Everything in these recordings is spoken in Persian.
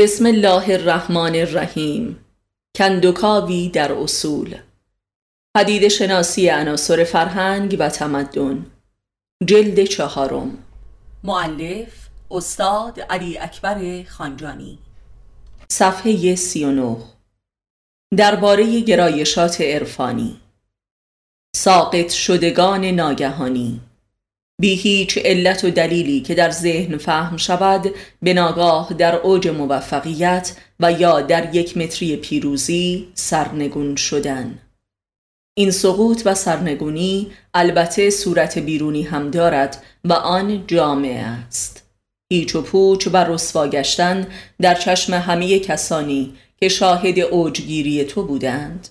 بسم الله الرحمن الرحیم. کندوکاوی در اصول. پدید شناسی عناصر فرهنگ و تمدن. جلد چهارم. معلف استاد علی اکبر خانجانی. صفحه 39 درباره گرایشات عرفانی. ساقط شدگان ناگهانی. بی هیچ علت و دلیلی که در ذهن فهم شود به ناگاه در اوج موفقیت و یا در یک متری پیروزی سرنگون شدن. این سقوط و سرنگونی البته صورت بیرونی هم دارد و آن جامعه است. هیچ و پوچ و رسوا گشتن در چشم همه کسانی که شاهد اوجگیری تو بودند.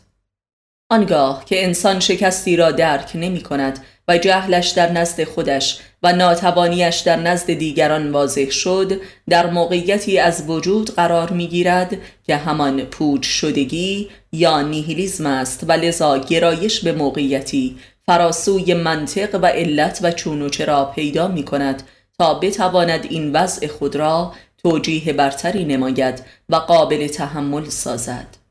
آنگاه که انسان شکستی را درک نمی کند و جهلش در نزد خودش و ناتوانیش در نزد دیگران واضح شد در موقعیتی از وجود قرار می گیرد که همان پوچ شدگی یا نیهیلیزم است و لذا گرایش به موقعیتی فراسوی منطق و علت و چون و چرا پیدا می کند تا بتواند این وضع خود را توجیه برتری نماید و قابل تحمل سازد.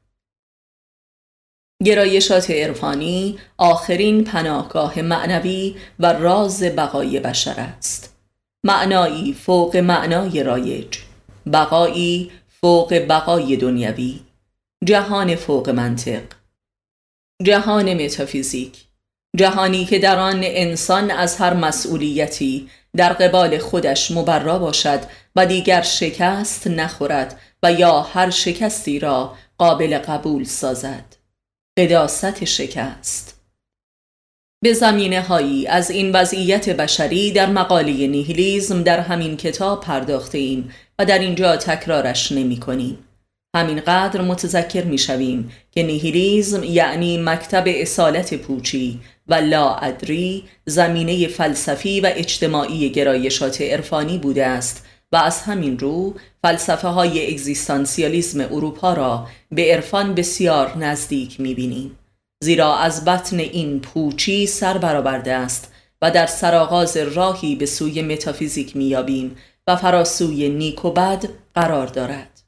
گرایشات عرفانی آخرین پناهگاه معنوی و راز بقای بشر است. معنایی فوق معنای رایج بقایی فوق بقای دنیوی جهان فوق منطق. جهان متافیزیک جهانی که در آن انسان از هر مسئولیتی در قبال خودش مبرا باشد و دیگر شکست نخورد و یا هر شکستی را قابل قبول سازد. قداست شکست به زمینه هایی از این وضعیت بشری در مقاله نیهیلیزم در همین کتاب پرداخته ایم و در اینجا تکرارش نمی کنیم. همینقدر متذکر می شویم که نیهیلیزم یعنی مکتب اصالت پوچی و ادری زمینه فلسفی و اجتماعی گرایشات عرفانی بوده است و از همین رو فلسفه های اگزیستانسیالیزم اروپا را به عرفان بسیار نزدیک می‌بینیم زیرا از بطن این پوچی سر برآورده است و در سرآغاز راهی به سوی متافیزیک میابیم و فراسوی نیک و بد قرار دارد.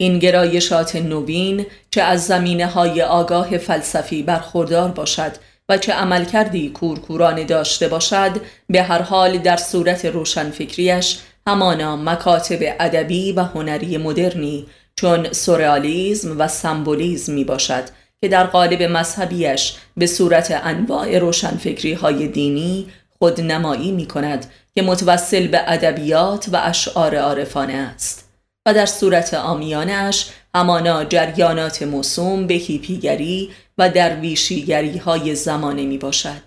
این گرایشات نوین چه از زمینه های آگاه فلسفی برخوردار باشد و چه عمل کردی کورکورانه داشته باشد به هر حال در صورت روشنفکریش همانا مکاتب ادبی و هنری مدرنی چون سورئالیسم و سمبولیزم می باشد که در قالب مذهبیش به صورت انواع روشنفکری های دینی خود نمایی می کند که متوسل به ادبیات و اشعار عارفانه است. و در صورت آمیانش همانا جریانات موسوم به هیپیگری و درویشیگری های زمانه می باشد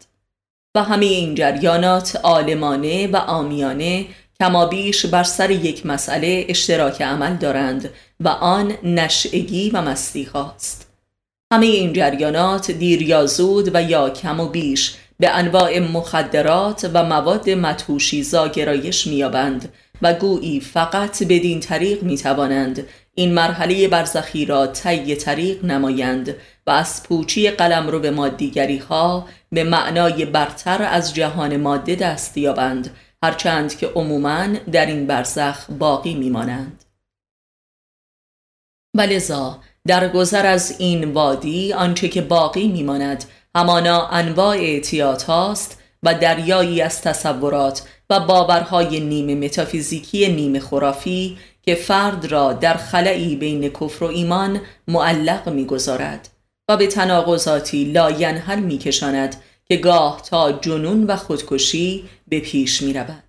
و همه این جریانات آلمانه و آمیانه کمابیش بر سر یک مسئله اشتراک عمل دارند و آن نشعگی و مستی هاست. همه این جریانات دیر یا زود و یا کم و بیش به انواع مخدرات و مواد متوشیزا گرایش میابند و گویی فقط بدین طریق می توانند این مرحله برزخی را طی طریق نمایند و از پوچی قلم رو به مادیگری ها به معنای برتر از جهان ماده دست یابند هرچند که عموما در این برزخ باقی میمانند. ولذا در گذر از این وادی آنچه که باقی میماند همانا انواع احتیاط هاست و دریایی از تصورات و باورهای نیمه متافیزیکی نیمه خرافی که فرد را در خلأیی بین کفر و ایمان معلق می‌گذارد. و به تناقضاتی لاینحل میکشاند که گاه تا جنون و خودکشی به پیش می رود.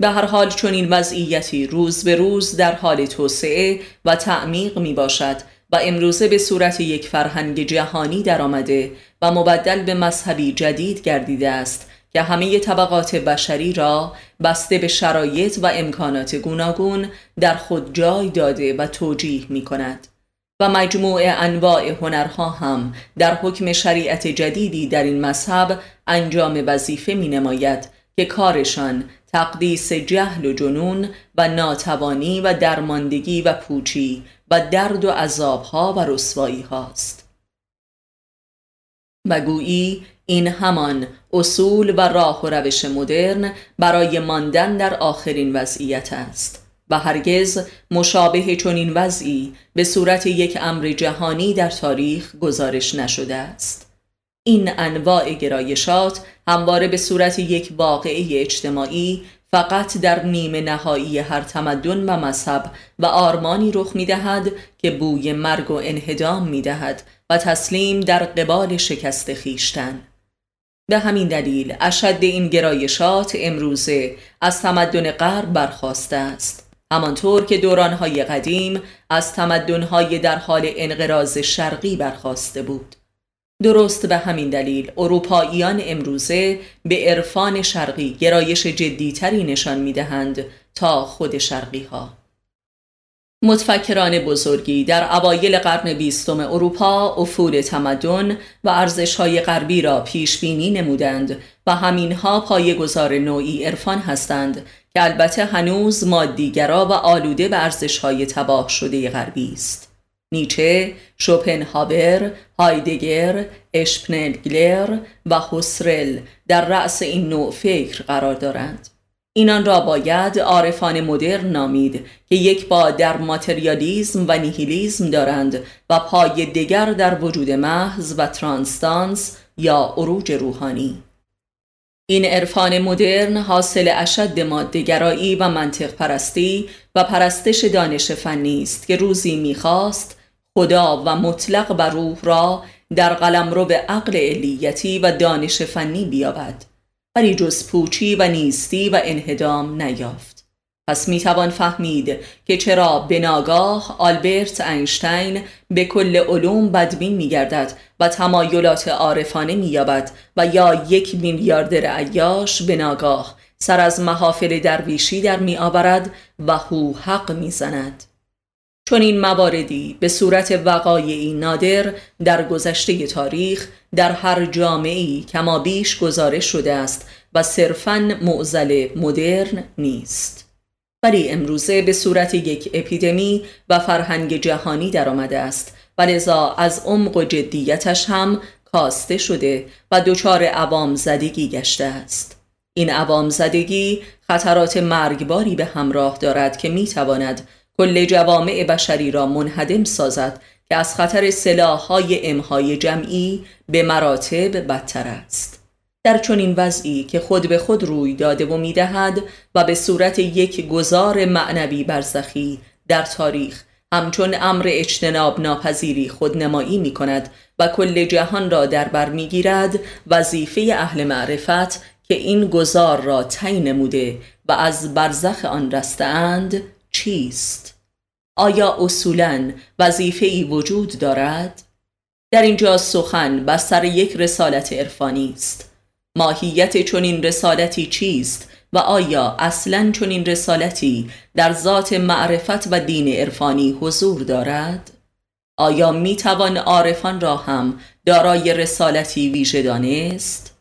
به هر حال چون این وضعیتی روز به روز در حال توسعه و تعمیق می باشد و امروزه به صورت یک فرهنگ جهانی درآمده و مبدل به مذهبی جدید گردیده است که همه طبقات بشری را بسته به شرایط و امکانات گوناگون در خود جای داده و توجیه می کند و مجموع انواع هنرها هم در حکم شریعت جدیدی در این مذهب انجام وظیفه می نماید که کارشان تقدیس جهل و جنون و ناتوانی و درماندگی و پوچی و درد و عذابها و رسوایی هاست. و گویی این همان اصول و راه و روش مدرن برای ماندن در آخرین وضعیت است. و هرگز مشابه چنین وضعی به صورت یک امر جهانی در تاریخ گزارش نشده است. این انواع گرایشات همواره به صورت یک واقعه اجتماعی فقط در نیمه نهایی هر تمدن و مذهب و آرمانی رخ می دهد که بوی مرگ و انهدام می دهد و تسلیم در قبال شکست خیشتن. به همین دلیل اشد این گرایشات امروزه از تمدن غرب برخواسته است. همانطور که دورانهای قدیم از تمدنهای در حال انقراض شرقی برخواسته بود. درست به همین دلیل اروپاییان امروزه به عرفان شرقی گرایش جدیتری نشان می‌دهند تا خود شرقی ها متفکران بزرگی در اوایل قرن بیستم اروپا افول تمدن و های غربی را پیش بینی نمودند و همینها پایه‌گذار نوعی عرفان هستند که البته هنوز مادیگرا و آلوده به های تباه شده غربی است. نیچه، شوپنهاور، هایدگر، اشپنلگلر و هوسرل در رأس این نوع فکر قرار دارند. اینان را باید عارفان مدرن نامید که یک با در ماتریالیزم و نیهیلیزم دارند و پای دیگر در وجود محض و ترانستانس یا عروج روحانی این عرفان مدرن حاصل اشد مادهگرایی و منطق پرستی و پرستش دانش فنی است که روزی می‌خواست خدا و مطلق و روح را در قلمرو به عقل علیتی و دانش فنی بیابد ولی جز پوچی و نیستی و انهدام نیافت. پس می‌توان فهمید که چرا به ناگاه آلبرت اینشتین به کل علوم بدبین میگردد و تمایلات عارفانه مییابد و یا یک میلیاردر عیاش به ناگاه سر از محافل درویشی در میآورد و هو حق می‌زند. چون این مواردی به صورت وقایعی نادر در گذشته تاریخ در هر جامعی کما بیش گزارش شده است و صرفاً معزل مدرن نیست. ولی امروزه به صورت یک اپیدمی و فرهنگ جهانی درآمده است و لذا از عمق و جدیتش هم کاسته شده و دچار عوام زدگی گشته است. این عوام زدگی خطرات مرگباری به همراه دارد که می تواند کل جوامع بشری را منهدم سازد که از خطر سلاحهای امهای جمعی به مراتب بدتر است. در چنین وضعی که خود به خود روی داده و می‌دهد و به صورت یک گذار معنوی برزخی در تاریخ همچون امر اجتناب ناپذیری خودنمایی می کند و کل جهان را در بر می گیرد وظیفه اهل معرفت که این گذار را تعیین نموده و از برزخ آن رستند چیست؟ آیا اصولا وظیفه ای وجود دارد؟ در اینجا سخن بستر یک رسالت عرفانی است ماهیت چنین رسالتی چیست و آیا اصلا چنین رسالتی در ذات معرفت و دین عرفانی حضور دارد؟ آیا می توان عارفان را هم دارای رسالتی ویژه دانست؟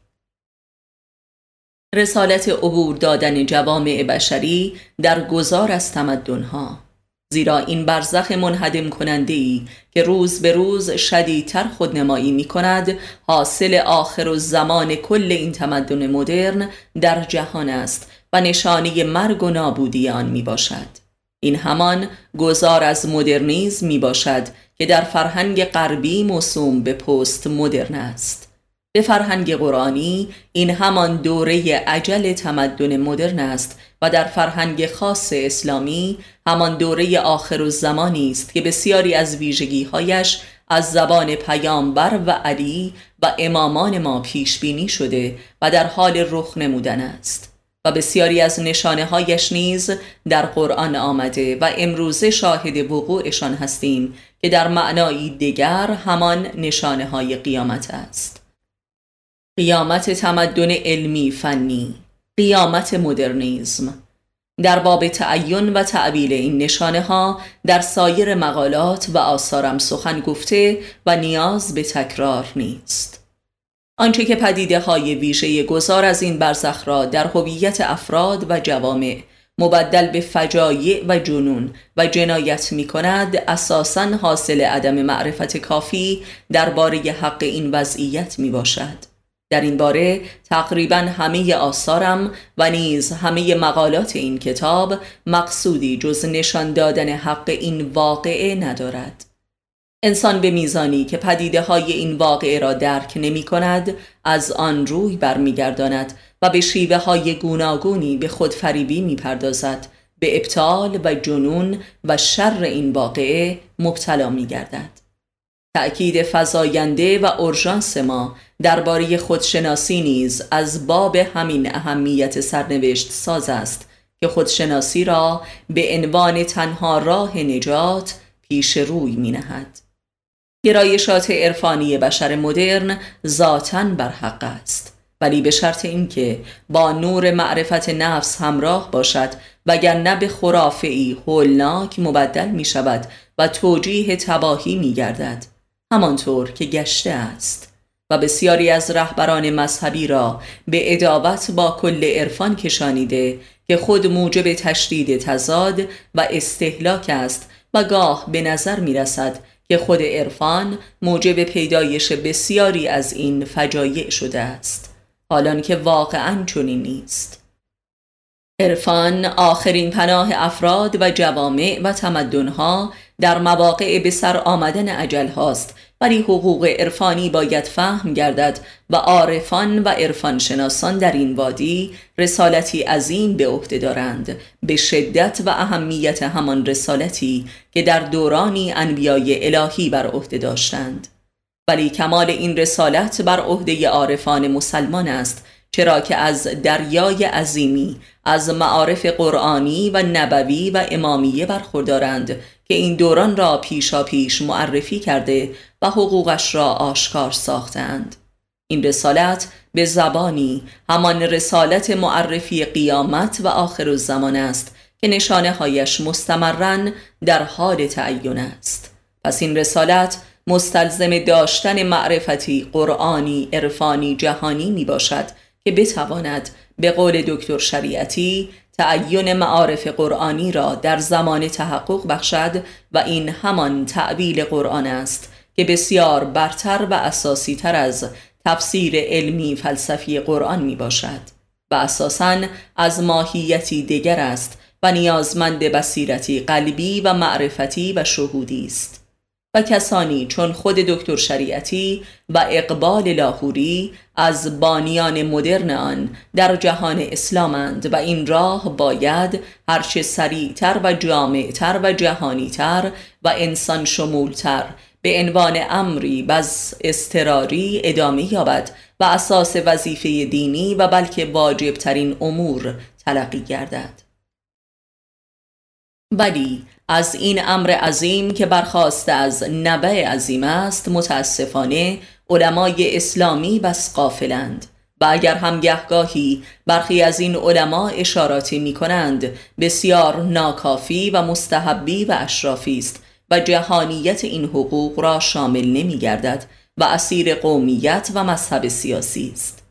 رسالت عبور دادن جوامع بشری در گذار از تمدنها زیرا این برزخ منهدم کننده ای که روز به روز شدیدتر خودنمایی می کند حاصل آخر و زمان کل این تمدن مدرن در جهان است و نشانی مرگ و نابودی آن می باشد این همان گذار از مدرنیزم می باشد که در فرهنگ غربی موسوم به پست مدرن است. به فرهنگ قرآنی این همان دوره عجل تمدن مدرن است و در فرهنگ خاص اسلامی همان دوره آخر و زمانی است که بسیاری از ویژگیهایش از زبان پیامبر و علی و امامان ما پیش بینی شده و در حال رخ نمودن است و بسیاری از نشانه هایش نیز در قرآن آمده و امروزه شاهد وقوعشان هستیم که در معنایی دیگر همان نشانه های قیامت است. قیامت تمدن علمی فنی قیامت مدرنیزم. در باب تعین و تعبیل این نشانه ها در سایر مقالات و آثارم سخن گفته و نیاز به تکرار نیست. آنچه که پدیده های ویژه گذار از این برزخ را در هویت افراد و جوامع مبدل به فجایع و جنون و جنایت می کند اساسا حاصل عدم معرفت کافی درباره حق این وضعیت می باشد در این باره تقریبا همه آثارم و نیز همه مقالات این کتاب مقصودی جز نشان دادن حق این واقعه ندارد. انسان به میزانی که پدیده های این واقعه را درک نمی کند از آن روی برمیگرداند و به شیوه های گوناگونی به خودفریبی می پردازد به ابطال و جنون و شر این واقعه مبتلا می گردد تأکید فزاینده و اورژانس ما درباره خودشناسی نیز از باب همین اهمیت سرنوشت ساز است که خودشناسی را به عنوان تنها راه نجات پیش روی می نهد. گرایشات عرفانی بشر مدرن ذاتا بر حق است ولی به شرط اینکه با نور معرفت نفس همراه باشد وگرنه به خرافه ای هولناک مبدل می شود و توجیه تباهی می گردد همانطور که گشته است و بسیاری از رهبران مذهبی را به ادابت با کل عرفان کشانیده که خود موجب تشدید تزاد و استهلاک است و گاه به نظر می رسد که خود عرفان موجب پیدایش بسیاری از این فجایع شده است حالان که واقعا چنین نیست. عرفان آخرین پناه افراد و جوامع و تمدنها در مواقع به سر آمدن عجل هاست. ولی حقوق عرفانی باید فهم گردد و عارفان و عرفان شناسان در این وادی رسالتی عظیم به عهده دارند. به شدت و اهمیت همان رسالتی که در دورانی انبیای الهی بر عهده داشتند. ولی کمال این رسالت بر عهده عارفان مسلمان است چرا که از دریای عظیمی از معارف قرآنی و نبوی و امامیه برخوردارند که این دوران را پیشا پیش معرفی کرده و حقوقش را آشکار ساختند این رسالت به زبانی همان رسالت معرفی قیامت و آخر الزمان است که نشانه هایش مستمرن در حال تعین است. پس این رسالت مستلزم داشتن معرفتی قرآنی عرفانی جهانی می باشد که بتواند به قول دکتر شریعتی تعین معارف قرآنی را در زمان تحقق بخشد و این همان تعبیل قرآن است که بسیار برتر و اساسی تر از تفسیر علمی فلسفی قرآن می باشد و اساساً از ماهیتی دیگر است و نیازمند بصیرتی قلبی و معرفتی و شهودی است. و کسانی چون خود دکتر شریعتی و اقبال لاهوری از بانیان مدرن آن در جهان اسلامند و این راه باید هرچه سریعتر و جامعتر و جهانیتر و انسان شمولتر به عنوان امری بز استراری ادامه یابد و اساس وظیفه دینی و بلکه واجبترین امور تلقی گردد. ولی از این امر عظیم که برخواسته از نبع عظیم است متاسفانه علمای اسلامی بس قافلند و اگر هم گهگاهی برخی از این علما اشاراتی می کنند بسیار ناکافی و مستحبی و اشرافی است و جهانیت این حقوق را شامل نمی گردد و اسیر قومیت و مذهب سیاسی است.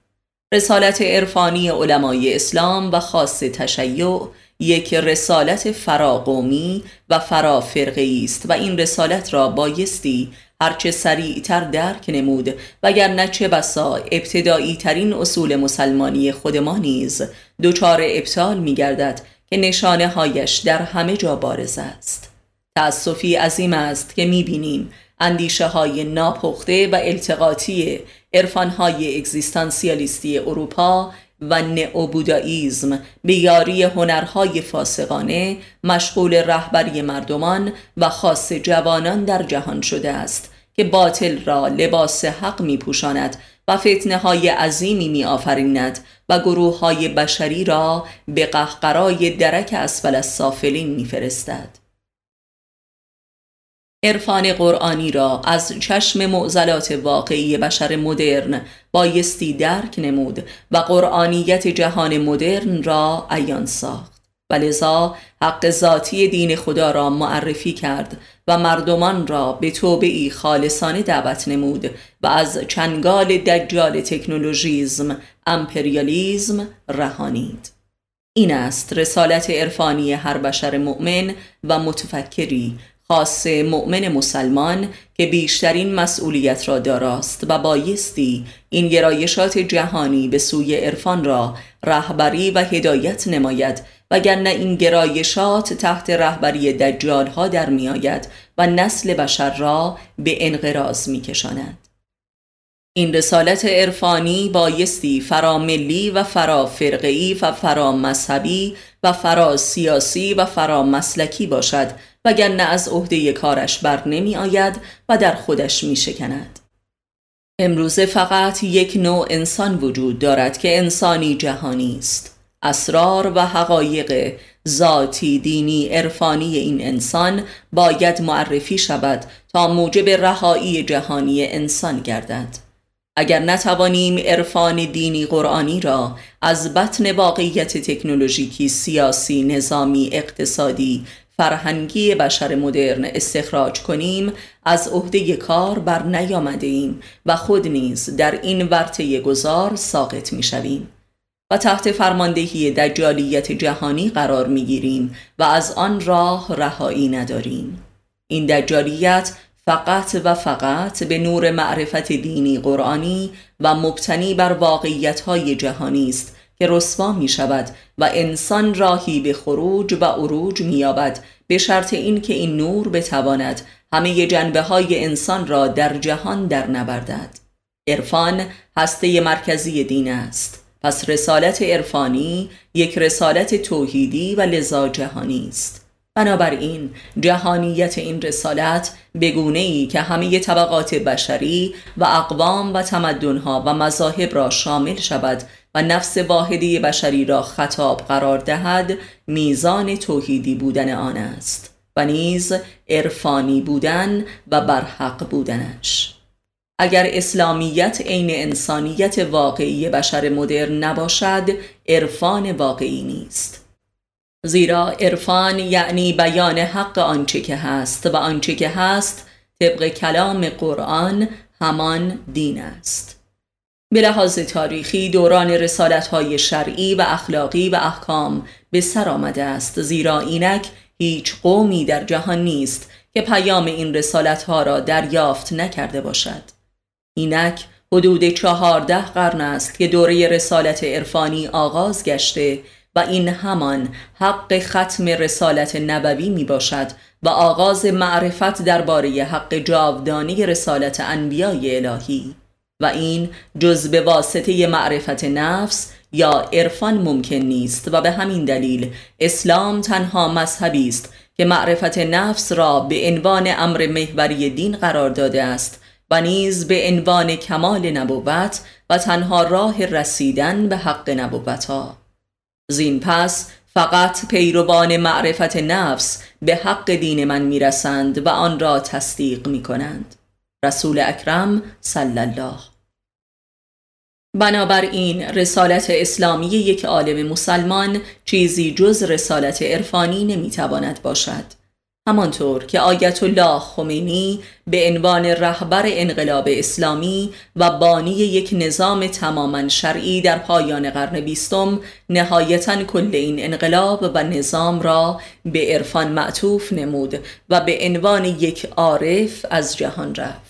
رسالت عرفانی علمای اسلام و خاص تشیع یک رسالت فراقومی و فرافرقی است و این رسالت را بایستی هرچه سریعتر درک نمود وگر چه بسا ابتدایی ترین اصول مسلمانی خود ما نیز دچار ابطال می گردد که نشانه هایش در همه جا بارز است. تأصفی عظیم است که می بینیم اندیشه های ناپخته و التقاطی عرفان های اگزیستانسیالیستی اروپا و نئوبوداییزم به یاری هنرهای فاسقانه مشغول رهبری مردمان و خاص جوانان در جهان شده است که باطل را لباس حق می پوشاند و فتنه های عظیمی می آفریند و گروه های بشری را به قهقرای درک اسفل السافلین می فرستد. عرفان قرآنی را از چشم معضلات واقعی بشر مدرن بایستی درک نمود و قرآنیت جهان مدرن را عیان ساخت. و لذا حق ذاتی دین خدا را معرفی کرد و مردمان را به توبعی خالصانه دعوت نمود و از چنگال دجال تکنولوژیزم امپریالیزم رهانید. این است رسالت عرفانی هر بشر مؤمن و متفکری خاص مؤمن مسلمان که بیشترین مسئولیت را داراست و بایستی این گرایشات جهانی به سوی عرفان را رهبری و هدایت نماید وگرنه این گرایشات تحت رهبری دجال ها در می آید و نسل بشر را به انقراض می کشاند. این رسالت عرفانی بایستی فراملی و فرافرقی و فرامذهبی و فرا سیاسی و فرامسلکی باشد وگرنه از عهده کارش بر نمی آید و در خودش می شکند. امروزه فقط یک نوع انسان وجود دارد که انسانی جهانی است. اسرار و حقایق ذاتی دینی عرفانی این انسان باید معرفی شود تا موجب رهایی جهانی انسان گردد اگر نتوانیم عرفان دینی قرآنی را از بطن واقعیت تکنولوژیکی سیاسی نظامی اقتصادی فرهنگی بشر مدرن استخراج کنیم از عهده کار بر نیامده ایم و خود نیز در این ورطه گذار ساقط می شویم. و تحت فرماندهی دجالیت جهانی قرار می گیریم و از آن راه رهایی نداریم این دجالیت فقط و فقط به نور معرفت دینی قرآنی و مبتنی بر واقعیت جهانی است که رسوا می شود و انسان راهی به خروج و عروج می یابد به شرط اینکه این نور بتواند همه جنبه های انسان را در جهان در نبردد. عرفان هسته مرکزی دین است. پس رسالت عرفانی یک رسالت توحیدی و لذا جهانی است. بنابراین جهانیت این رسالت بگونه ای که همه طبقات بشری و اقوام و تمدنها و مذاهب را شامل شود و نفس واحدی بشری را خطاب قرار دهد میزان توحیدی بودن آن است و نیز عرفانی بودن و برحق بودنش. اگر اسلامیت عین انسانیت واقعی بشر مدرن نباشد عرفان واقعی نیست. زیرا عرفان یعنی بیان حق آنچه که هست و آنچه که هست طبق کلام قرآن همان دین است. به لحاظ تاریخی دوران رسالت های شرعی و اخلاقی و احکام به سر آمده است زیرا اینک هیچ قومی در جهان نیست که پیام این رسالت ها را دریافت نکرده باشد. اینک حدود چهارده قرن است که دوره رسالت عرفانی آغاز گشته و این همان حق ختم رسالت نبوی می باشد و آغاز معرفت درباره حق جاودانی رسالت انبیای الهی. و این جز به واسطه معرفت نفس یا عرفان ممکن نیست و به همین دلیل اسلام تنها مذهبی است که معرفت نفس را به عنوان امر محوری دین قرار داده است و نیز به عنوان کمال نبوت و تنها راه رسیدن به حق نبوت ها زین پس فقط پیروان معرفت نفس به حق دین من می‌رسند و آن را تصدیق می کنند رسول اکرم صلی الله. بنابراین رسالت اسلامی یک عالم مسلمان چیزی جز رسالت عرفانی نمی‌تواند باشد. همانطور که آیت الله خمینی به عنوان رهبر انقلاب اسلامی و بانی یک نظام تماما شرعی در پایان قرن بیستم نهایتا کل این انقلاب و نظام را به عرفان معطوف نمود و به عنوان یک عارف از جهان رفت.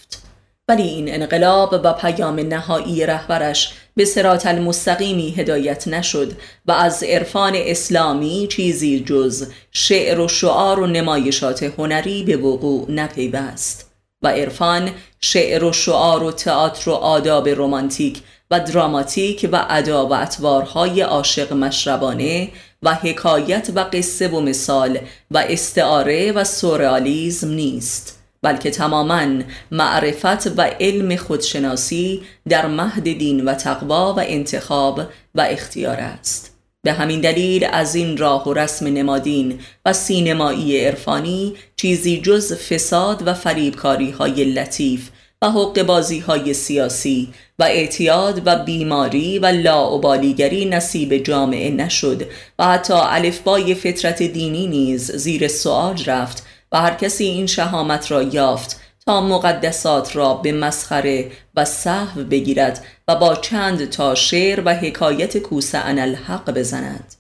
ولی این انقلاب و پیام نهایی رهبرش به سرات المستقیمی هدایت نشد و از عرفان اسلامی چیزی جز شعر و شعار و نمایشات هنری به وقوع نپیوست و عرفان شعر و شعار و تئاتر و آداب رمانتیک و دراماتیک و ادا و اطوارهای عاشق مشربانه و حکایت و قصه و مثال و استعاره و سورئالیسم نیست. بلکه تماما معرفت و علم خودشناسی در مهد دین و تقوا و انتخاب و اختیار است. به همین دلیل از این راه و رسم نمادین و سینمایی عرفانی چیزی جز فساد و فریبکاری های لطیف و حق بازی های سیاسی و اعتیاد و بیماری و لاعبالیگری نصیب جامعه نشد و حتی الفبای فطرت دینی نیز زیر سوال رفت و هر کسی این شهامت را یافت تا مقدسات را به مسخره و صحو بگیرد و با چند تا شعر و حکایت کوسه الحق بزند.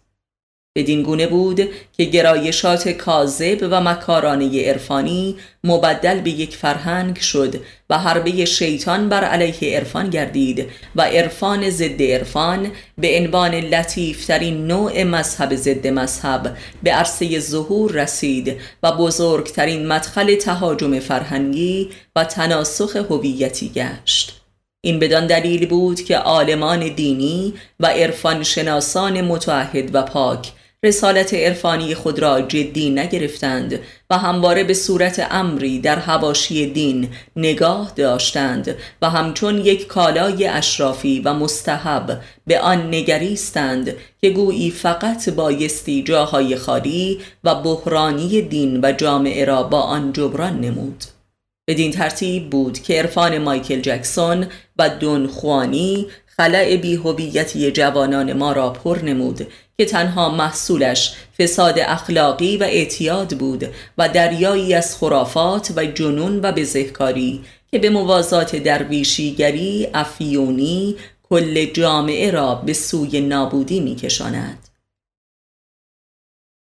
بدین گونه بود که گرایشات کاذب و مکارانه عرفانی مبدل به یک فرهنگ شد و حربه شیطان بر علیه عرفان گردید و عرفان ضد عرفان به عنوان لطیفترین نوع مذهب ضد مذهب به عرصه ظهور رسید و بزرگترین مدخل تهاجم فرهنگی و تناسخ هویتی گشت. این بدان دلیل بود که عالمان دینی و عرفان شناسان متعهد و پاک رسالت عرفانی خود را جدی نگرفتند و همواره به صورت امری در هواشی دین نگاه داشتند و همچون یک کالای اشرافی و مستحب به آن نگریستند که گویی فقط بایستی جاهای خالی و بحرانی دین و جامعه را با آن جبران نمود. بدین ترتیب بود که عرفان مایکل جکسون و دون خوانی خلع بیهویتی جوانان ما را پر نمود که تنها محصولش فساد اخلاقی و اعتیاد بود و دریایی از خرافات و جنون و بزهکاری که به موازات درویشیگری افیونی کل جامعه را به سوی نابودی میکشاند.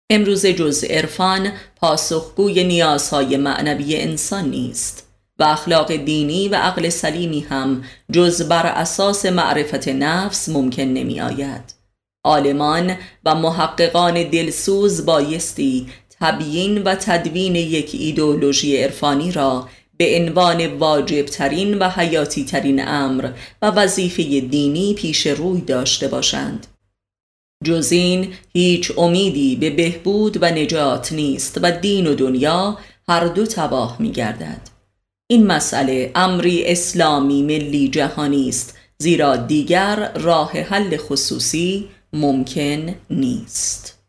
امروز جز عرفان پاسخگوی نیازهای معنوی انسان نیست و اخلاق دینی و عقل سلیمی هم جز بر اساس معرفت نفس ممکن نمی آید. عالمان و محققان دلسوز بایستی تبیین و تدوین یک ایدولوژی عرفانی را به عنوان واجب ترین و حیاتی ترین امر و وظیفه دینی پیش روی داشته باشند جز این هیچ امیدی به بهبود و نجات نیست و دین و دنیا هر دو تباه می گردد. این مسئله امری اسلامی ملی جهانی است زیرا دیگر راه حل خصوصی ممکن نیست.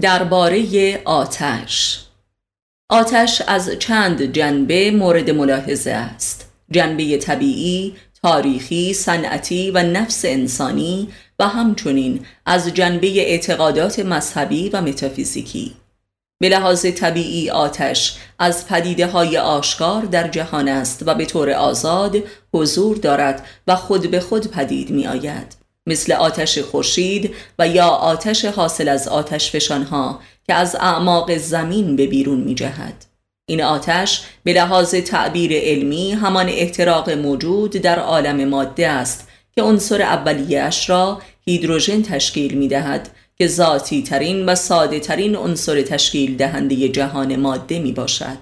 درباره آتش. آتش از چند جنبه مورد ملاحظه است. جنبه طبیعی، تاریخی، صنعتی و نفس انسانی و همچنین از جنبه اعتقادات مذهبی و متافیزیکی. به لحاظ طبیعی آتش از پدیده های آشکار در جهان است و به طور آزاد حضور دارد و خود به خود پدید می آید مثل آتش خورشید و یا آتش حاصل از آتش فشانها که از اعماق زمین به بیرون می جهد. این آتش به لحاظ تعبیر علمی همان احتراق موجود در عالم ماده است که عنصر اولیهاش را هیدروژن تشکیل می دهد که ذاتی ترین و ساده ترین عنصر تشکیل دهنده جهان ماده می باشد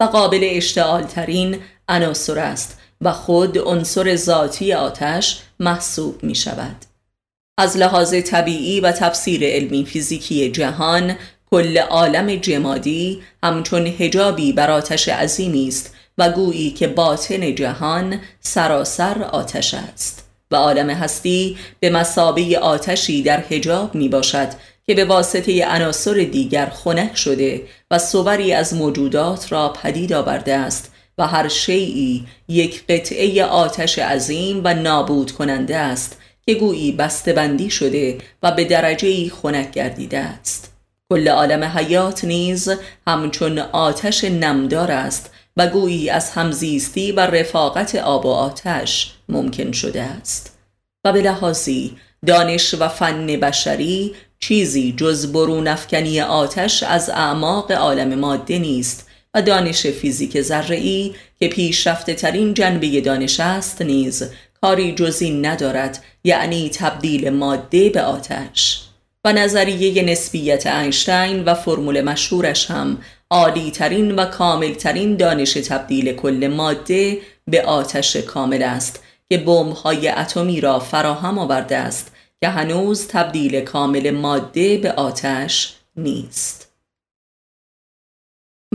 و قابل اشتعال ترین عناصر است و خود عنصر ذاتی آتش محسوب می شود. از لحاظ طبیعی و تفسیر علمی فیزیکی جهان کل عالم جمادی همچون هجابی بر آتش عظیمی است و گویی که باطن جهان سراسر آتش است و عالم هستی به مسابه آتشی در هجاب می باشد که به واسطه عناصر دیگر خنک شده و صوری از موجودات را پدید آورده است و هر شیعی یک قطعه آتش عظیم و نابود کننده است که گویی بندی شده و به درجه خنک گردیده است. کل عالم حیات نیز همچون آتش نمدار است و گویی از همزیستی و رفاقت آب و آتش ممکن شده است. و به لحاظی دانش و فن بشری چیزی جز برون افکنی آتش از اعماق عالم ماده نیست و دانش فیزیک ذره‌ای که پیشرفته ترین جنبه دانش است نیز کاری جزی ندارد یعنی تبدیل ماده به آتش. و نظریه نسبیت اینشتین و فرمول مشهورش هم عالی ترین و کامل ترین دانش تبدیل کل ماده به آتش کامل است که های اتمی را فراهم آورده است که هنوز تبدیل کامل ماده به آتش نیست.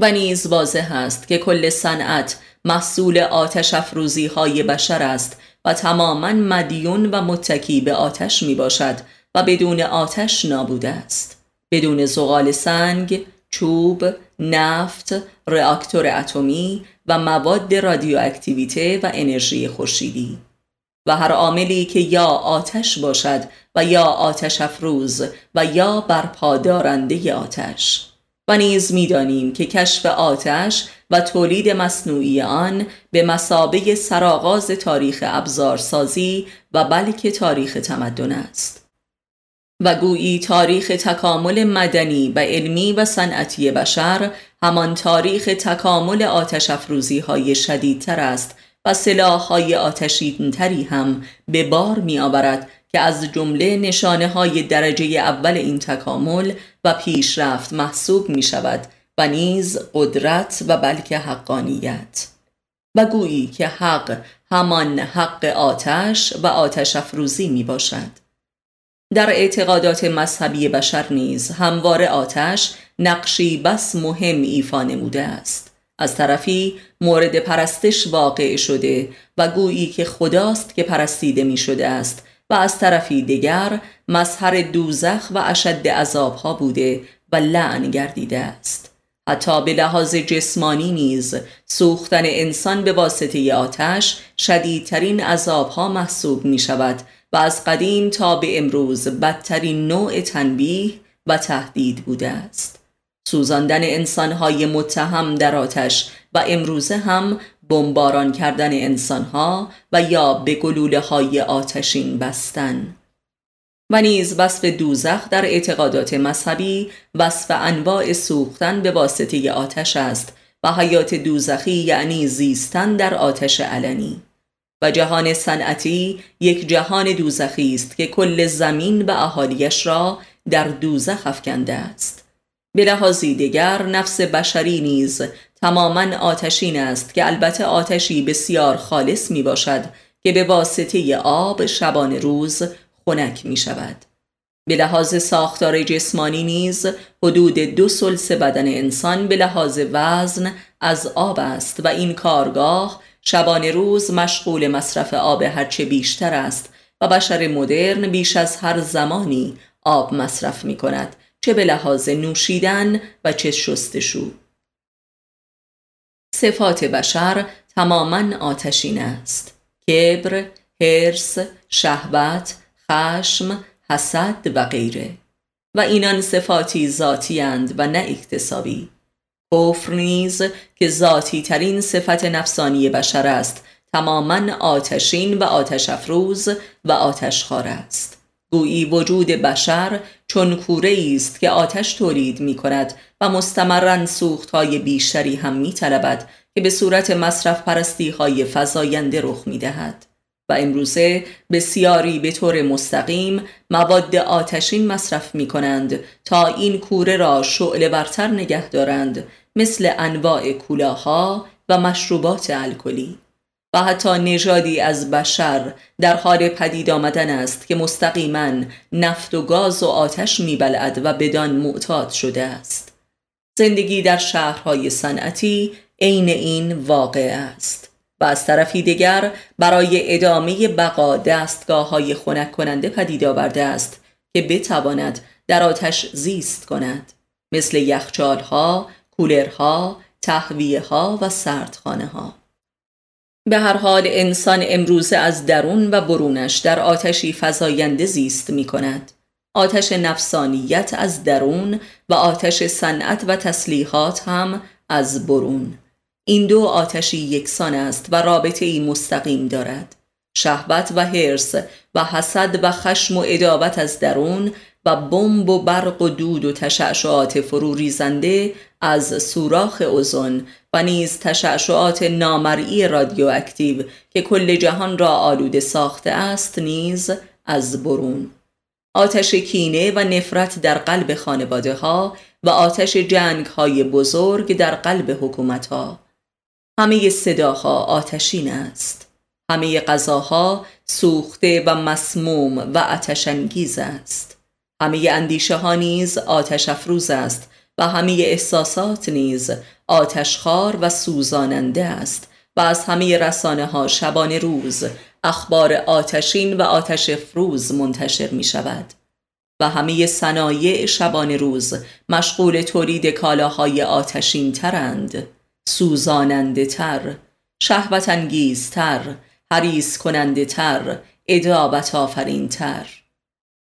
و نیز واضح است که کل صنعت محصول آتش افروزی های بشر است و تماما مدیون و متکی به آتش می باشد و بدون آتش نابود است. بدون زغال سنگ، چوب، نفت، reaktor اتمی و مواد رادیواکتیویته و انرژی خورشیدی. و هر عاملی که یا آتش باشد و یا آتش افروز و یا برپادارنده آتش. و نیز می‌دانیم که کشف آتش و تولید مصنوعی آن به مسابه سرآغاز تاریخ ابزارسازی و بلکه تاریخ تمدن است. و گویی تاریخ تکامل مدنی و علمی و صنعتی بشر همان تاریخ تکامل آتش افروزی های شدیدتر است و سلاح های آتشین تری هم به بار می آورد که از جمله نشانه های درجه اول این تکامل و پیشرفت محسوب می شود و نیز قدرت و بلکه حقانیت. و گویی که حق همان حق آتش و آتش افروزی می باشد در اعتقادات مذهبی بشر نیز هموار آتش نقشی بس مهم ایفا نموده است. از طرفی مورد پرستش واقع شده و گویی که خداست که پرستیده می شده است و از طرفی دیگر مظهر دوزخ و اشد عذابها بوده و لعن گردیده است. حتی به لحاظ جسمانی نیز سوختن انسان به واسطه آتش شدیدترین عذابها محسوب می شود و از قدیم تا به امروز بدترین نوع تنبیه و تهدید بوده است. سوزاندن انسانهای متهم در آتش و امروزه هم بمباران کردن انسانها و یا به گلوله های آتشین بستن. و نیز وصف دوزخ در اعتقادات مذهبی وصف انواع سوختن به واسطه آتش است و حیات دوزخی یعنی زیستن در آتش علنی. و جهان صنعتی یک جهان دوزخی است که کل زمین و اهالیش را در دوزخ افکنده است. به لحاظی دیگر نفس بشری نیز تماما آتشین است که البته آتشی بسیار خالص می باشد که به واسطه آب شبان روز خنک می شود به لحاظ ساختار جسمانی نیز حدود دو سلس بدن انسان به لحاظ وزن از آب است و این کارگاه شبان روز مشغول مصرف آب هرچه بیشتر است و بشر مدرن بیش از هر زمانی آب مصرف می کند چه به لحاظ نوشیدن و چه شستشو. صفات بشر تماما آتشین است. کبر، هرس، شهوت، خشم، حسد و غیره. و اینان صفاتی ذاتی اند و نه اکتسابی. کفر نیز که ذاتی ترین صفت نفسانی بشر است تماما آتشین و آتش افروز و آتش است. گویی وجود بشر چون کوره است که آتش تولید می کند و مستمرا سوخت های بیشتری هم می طلبد که به صورت مصرف پرستی های فضاینده رخ می دهد. و امروزه بسیاری به طور مستقیم مواد آتشین مصرف می کنند تا این کوره را شعله برتر نگه دارند مثل انواع کولاها و مشروبات الکلی و حتی نژادی از بشر در حال پدید آمدن است که مستقیما نفت و گاز و آتش میبلعد و بدان معتاد شده است زندگی در شهرهای صنعتی عین این واقع است و از طرفی دیگر برای ادامه بقا دستگاه های خنک کننده پدید آورده است که بتواند در آتش زیست کند مثل یخچال ها، کولرها، تهویه ها و سردخانه ها به هر حال انسان امروزه از درون و برونش در آتشی فزاینده زیست می کند آتش نفسانیت از درون و آتش صنعت و تسلیحات هم از برون. این دو آتشی یکسان است و رابطه ای مستقیم دارد. شهبت و حرس و حسد و خشم و ادابت از درون و بمب و برق و دود و تشعشعات فرو ریزنده از سوراخ اوزون و نیز تشعشعات نامرئی رادیواکتیو که کل جهان را آلوده ساخته است نیز از برون. آتش کینه و نفرت در قلب خانواده ها و آتش جنگ های بزرگ در قلب حکومت ها همه صداها آتشین است. همه غذاها سوخته و مسموم و آتشانگیز است. همه اندیشه ها نیز آتش افروز است و همه احساسات نیز آتشخار و سوزاننده است و از همه رسانه ها شبان روز اخبار آتشین و آتش فروز منتشر می شود و همه صنایع شبان روز مشغول تولید کالاهای آتشین ترند سوزاننده تر شهوت تر حریص کننده تر ادابت آفرین تر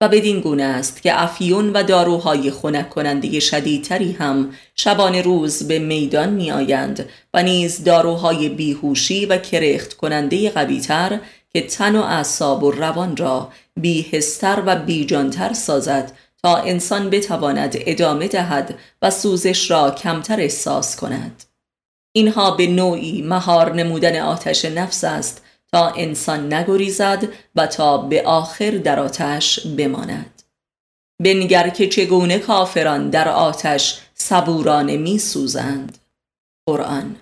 و بدین گونه است که افیون و داروهای خنک کننده شدیدتری هم شبان روز به میدان می آیند و نیز داروهای بیهوشی و کرخت کننده قویتر که تن و اعصاب و روان را بیهستر و بیجانتر سازد تا انسان بتواند ادامه دهد و سوزش را کمتر احساس کند. اینها به نوعی مهار نمودن آتش نفس است انسان نگریزد و تا به آخر در آتش بماند. بنگر که چگونه کافران در آتش صبورانه می سوزند قرآن.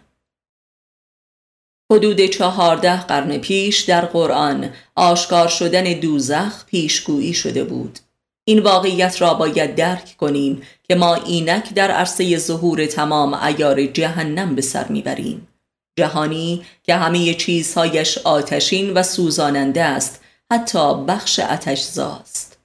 حدود چهارده قرن پیش در قرآن آشکار شدن دوزخ پیشگویی شده بود. این واقعیت را باید درک کنیم که ما اینک در عرصه ظهور تمام ایار جهنم به سر می‌بریم. جهانی که همه چیزهایش آتشین و سوزاننده است حتی بخش آتشزاست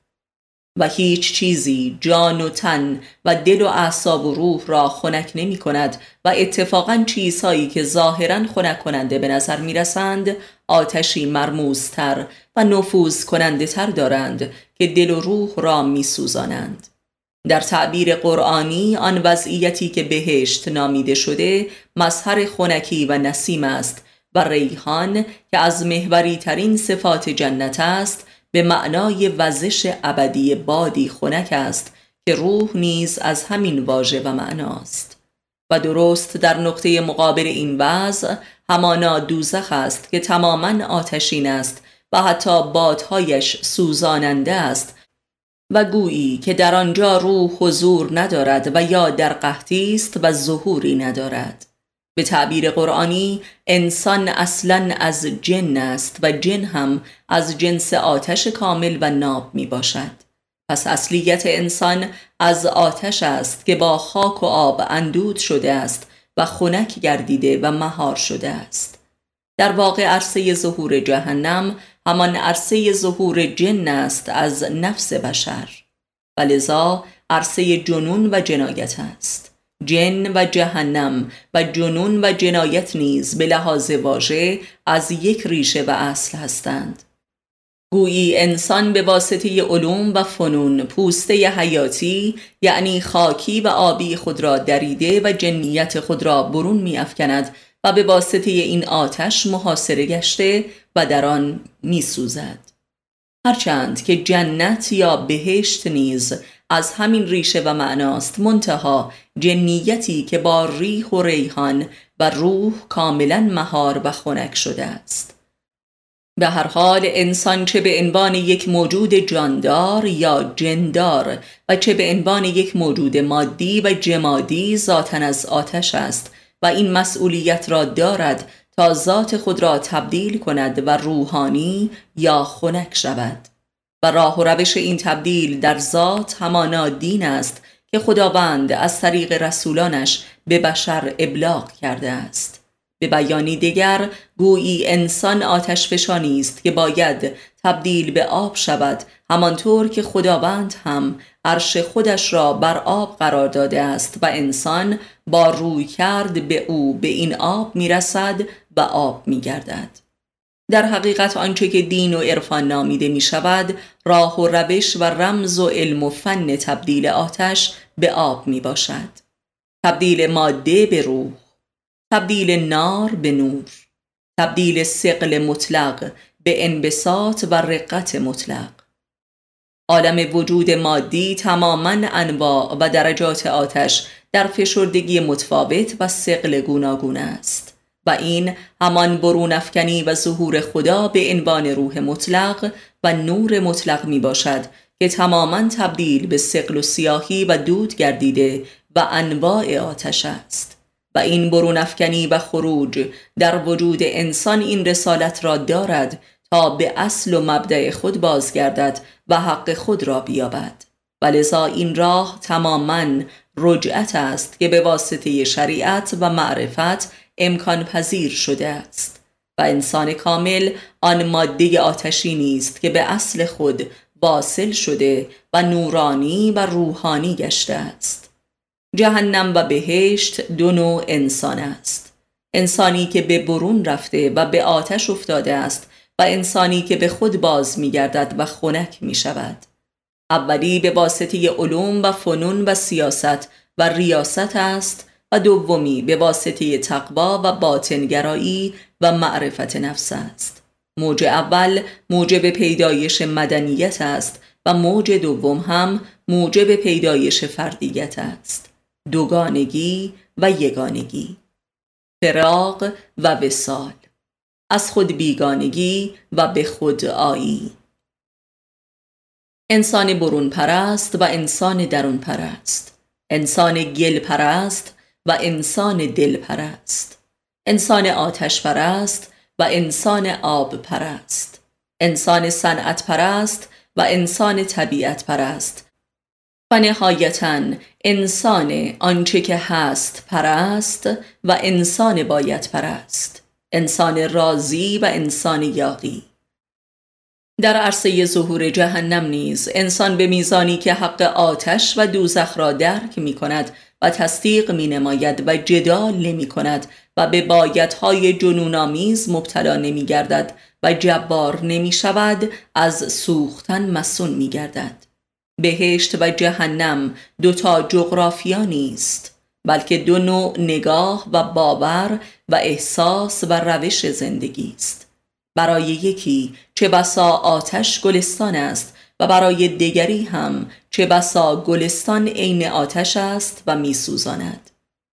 و هیچ چیزی جان و تن و دل و اعصاب و روح را خنک نمی کند و اتفاقا چیزهایی که ظاهرا خنک کننده به نظر می رسند آتشی مرموزتر و نفوذ کننده تر دارند که دل و روح را می سوزانند. در تعبیر قرآنی آن وضعیتی که بهشت نامیده شده مظهر خنکی و نسیم است و ریحان که از محوری ترین صفات جنت است به معنای وزش ابدی بادی خنک است که روح نیز از همین واژه و معناست و درست در نقطه مقابل این وضع همانا دوزخ است که تماما آتشین است و حتی بادهایش سوزاننده است و گویی که در آنجا روح حضور ندارد و یا در قحطی است و ظهوری ندارد. به تعبیر قرآنی انسان اصلا از جن است و جن هم از جنس آتش کامل و ناب می باشد. پس اصلیت انسان از آتش است که با خاک و آب اندود شده است و خنک گردیده و مهار شده است. در واقع عرصه ظهور جهنم همان عرصه ظهور جن است از نفس بشر. و عرصه جنون و جنایت است. جن و جهنم و جنون و جنایت نیز به لحاظ واژه از یک ریشه و اصل هستند. گویی انسان به واسطه علوم و فنون پوسته حیاتی یعنی خاکی و آبی خود را دریده و جنیت خود را برون می افکند و به واسطه این آتش محاصره گشته و در آن می سوزد. هرچند که جنت یا بهشت نیز از همین ریشه و معناست منتها جنیتی که با ریح و ریحان و روح کاملا مهار و خنک شده است به هر حال انسان چه به عنوان یک موجود جاندار یا جندار و چه به عنوان یک موجود مادی و جمادی ذاتا از آتش است و این مسئولیت را دارد تا ذات خود را تبدیل کند و روحانی یا خنک شود. و راه و روش این تبدیل در ذات همانا دین است که خداوند از طریق رسولانش به بشر ابلاغ کرده است. به بیانی دیگر گویی انسان آتش فشانی است که باید تبدیل به آب شود همانطور که خداوند هم عرش خودش را بر آب قرار داده است و انسان با روی کرد به او به این آب می‌رسد و آب میگردد. در حقیقت آنچه که دین و عرفان نامیده می شود راه و روش و رمز و علم و فن تبدیل آتش به آب می باشد تبدیل ماده به روح تبدیل نار به نور تبدیل سقل مطلق به انبساط و رقت مطلق. عالم وجود مادی تماما انواع و درجات آتش در فشردگی متفاوت و سقل گوناگون است و این همان برون افکنی و ظهور خدا به عنوان روح مطلق و نور مطلق می باشد که تماما تبدیل به سقل و سیاهی و دود گردیده و انواع آتش است. و این برون افکنی و خروج در وجود انسان این رسالت را دارد تا به اصل و مبدع خود بازگردد و حق خود را بیابد. و لذا این راه تماما رجعت است که به واسطه شریعت و معرفت امکان پذیر شده است و انسان کامل آن ماده آتشی نیست که به اصل خود واصل شده و نورانی و روحانی گشته است. جهنم و بهشت دو نوع انسان است. انسانی که به برون رفته و به آتش افتاده است و انسانی که به خود باز می گردد و خنک می شود اولی به واسطه علوم و فنون و سیاست و ریاست است و دومی به واسطه تقوا و باطنگرایی و معرفت نفس است. موج اول موجب پیدایش مدنیت است و موج دوم هم موجب پیدایش فردیت است. دوگانگی و یگانگی. فراق و وسال از خود بیگانگی و به خود آیی. انسان برون پرست و انسان درون پرست انسان گل پرست و انسان دل پرست انسان آتش پرست و انسان آب پرست انسان صنعت پرست و انسان طبیعت پرست و نهایتا انسان آنچه که هست پرست و انسان باید پرست انسان راضی و انسان یاقی. در عرصه ظهور جهنم نیز انسان به میزانی که حق آتش و دوزخ را درک می کند و تصدیق می نماید و جدال نمی کند و به بایدهای جنونآمیز مبتلا نمی گردد و جبار نمی شود از سوختن مسون می گردد بهشت و جهنم دوتا جغرافیا نیست. بلکه دو نوع نگاه و باور و احساس و روش زندگی است. برای یکی چه بسا آتش گلستان است و برای دیگری هم چه بسا گلستان عین آتش است و میسوزاند.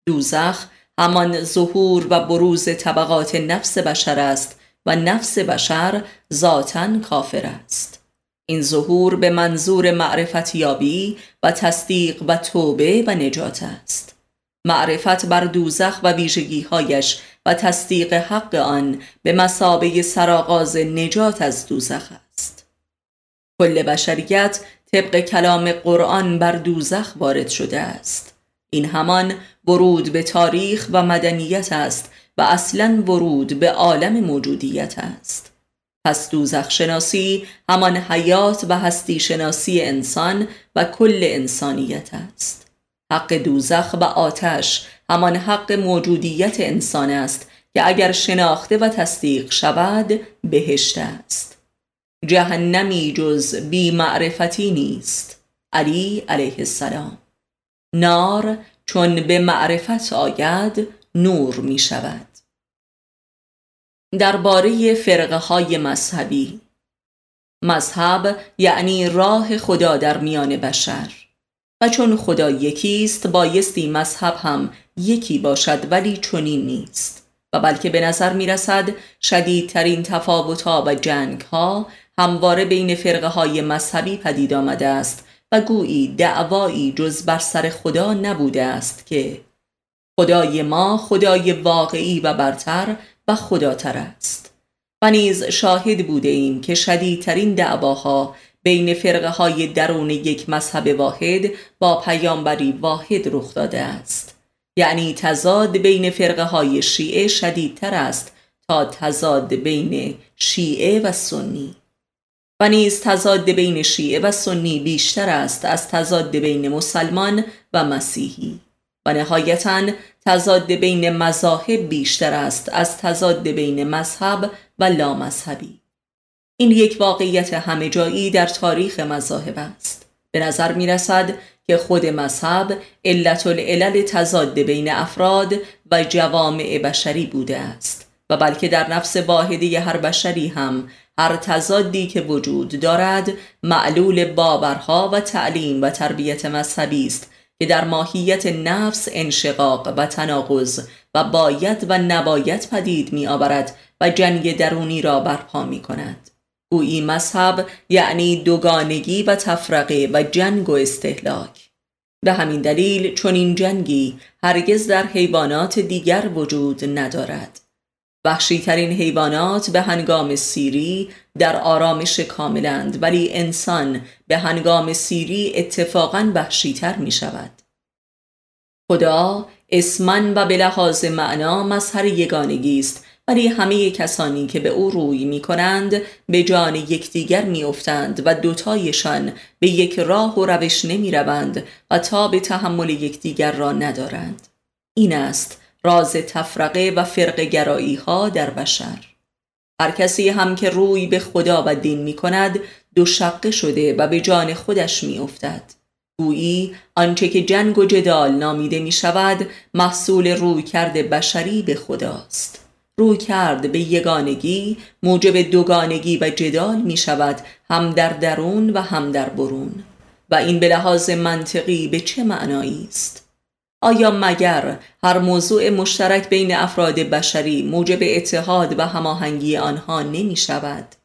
دوزخ همان ظهور و بروز طبقات نفس بشر است و نفس بشر ذاتا کافر است. این ظهور به منظور معرفت یابی و تصدیق و توبه و نجات است. معرفت بر دوزخ و ویژگیهایش و تصدیق حق آن به مسابه سراغاز نجات از دوزخ است. کل بشریت طبق کلام قرآن بر دوزخ وارد شده است. این همان ورود به تاریخ و مدنیت است و اصلا ورود به عالم موجودیت است. پس دوزخ شناسی همان حیات و هستی شناسی انسان و کل انسانیت است. حق دوزخ و آتش همان حق موجودیت انسان است که اگر شناخته و تصدیق شود بهشت است. جهنمی جز بی معرفتی نیست. علی علیه السلام. نار چون به معرفت آید نور می شود. درباره فرقه های مذهبی. مذهب یعنی راه خدا در میان بشر. و چون خدا یکی است بایستی مذهب هم یکی باشد ولی چنین نیست. و بلکه به نظر می رسد شدیدترین تفاوتها و جنگ ها همواره بین فرقه های مذهبی پدید آمده است و گویی دعوایی جز بر سر خدا نبوده است که خدای ما خدای واقعی و برتر و خداتر است. و نیز شاهد بوده ایم که شدیدترین دعواها بین فرقه های درون یک مذهب واحد با پیامبری واحد رخ داده است. یعنی تضاد بین فرقه های شیعه شدیدتر است تا تضاد بین شیعه و سنی. و نیز تضاد بین شیعه و سنی بیشتر است از تضاد بین مسلمان و مسیحی. و نهایتا تضاد بین مذاهب بیشتر است از تضاد بین مذهب و لامذهبی. این یک واقعیت همه جایی در تاریخ مذاهب است. به نظر می رسد که خود مذهب علت العلل تضاد بین افراد و جوامع بشری بوده است و بلکه در نفس واحدی هر بشری هم هر تضادی که وجود دارد معلول باورها و تعلیم و تربیت مذهبی است که در ماهیت نفس انشقاق و تناقض و باید و نباید پدید می آورد و جنگ درونی را برپا می کند گویی مذهب یعنی دوگانگی و تفرقه و جنگ و استهلاک. به همین دلیل چون این جنگی هرگز در حیوانات دیگر وجود ندارد. وحشی ترین حیوانات به هنگام سیری در آرامش کاملند ولی انسان به هنگام سیری اتفاقا وحشیتر می شود خدا اسمن و به لحاظ معنا مظهر یگانگی است ولی همه کسانی که به او روی می کنند به جان یکدیگر می افتند و دوتایشان به یک راه و روش نمی روند و تا به تحمل یکدیگر را ندارند. این است راز تفرقه و فرق گرایی ها در بشر. هر کسی هم که روی به خدا و دین می کند دو شقه شده و به جان خودش می افتد گویی آنچه که جنگ و جدال نامیده می شود محصول روی کرده بشری به خداست. رو کرد به یگانگی موجب دوگانگی و جدال می شود هم در درون و هم در برون. و این به لحاظ منطقی به چه معنایی است؟ آیا مگر هر موضوع مشترک بین افراد بشری موجب اتحاد و هماهنگی آنها نمی شود؟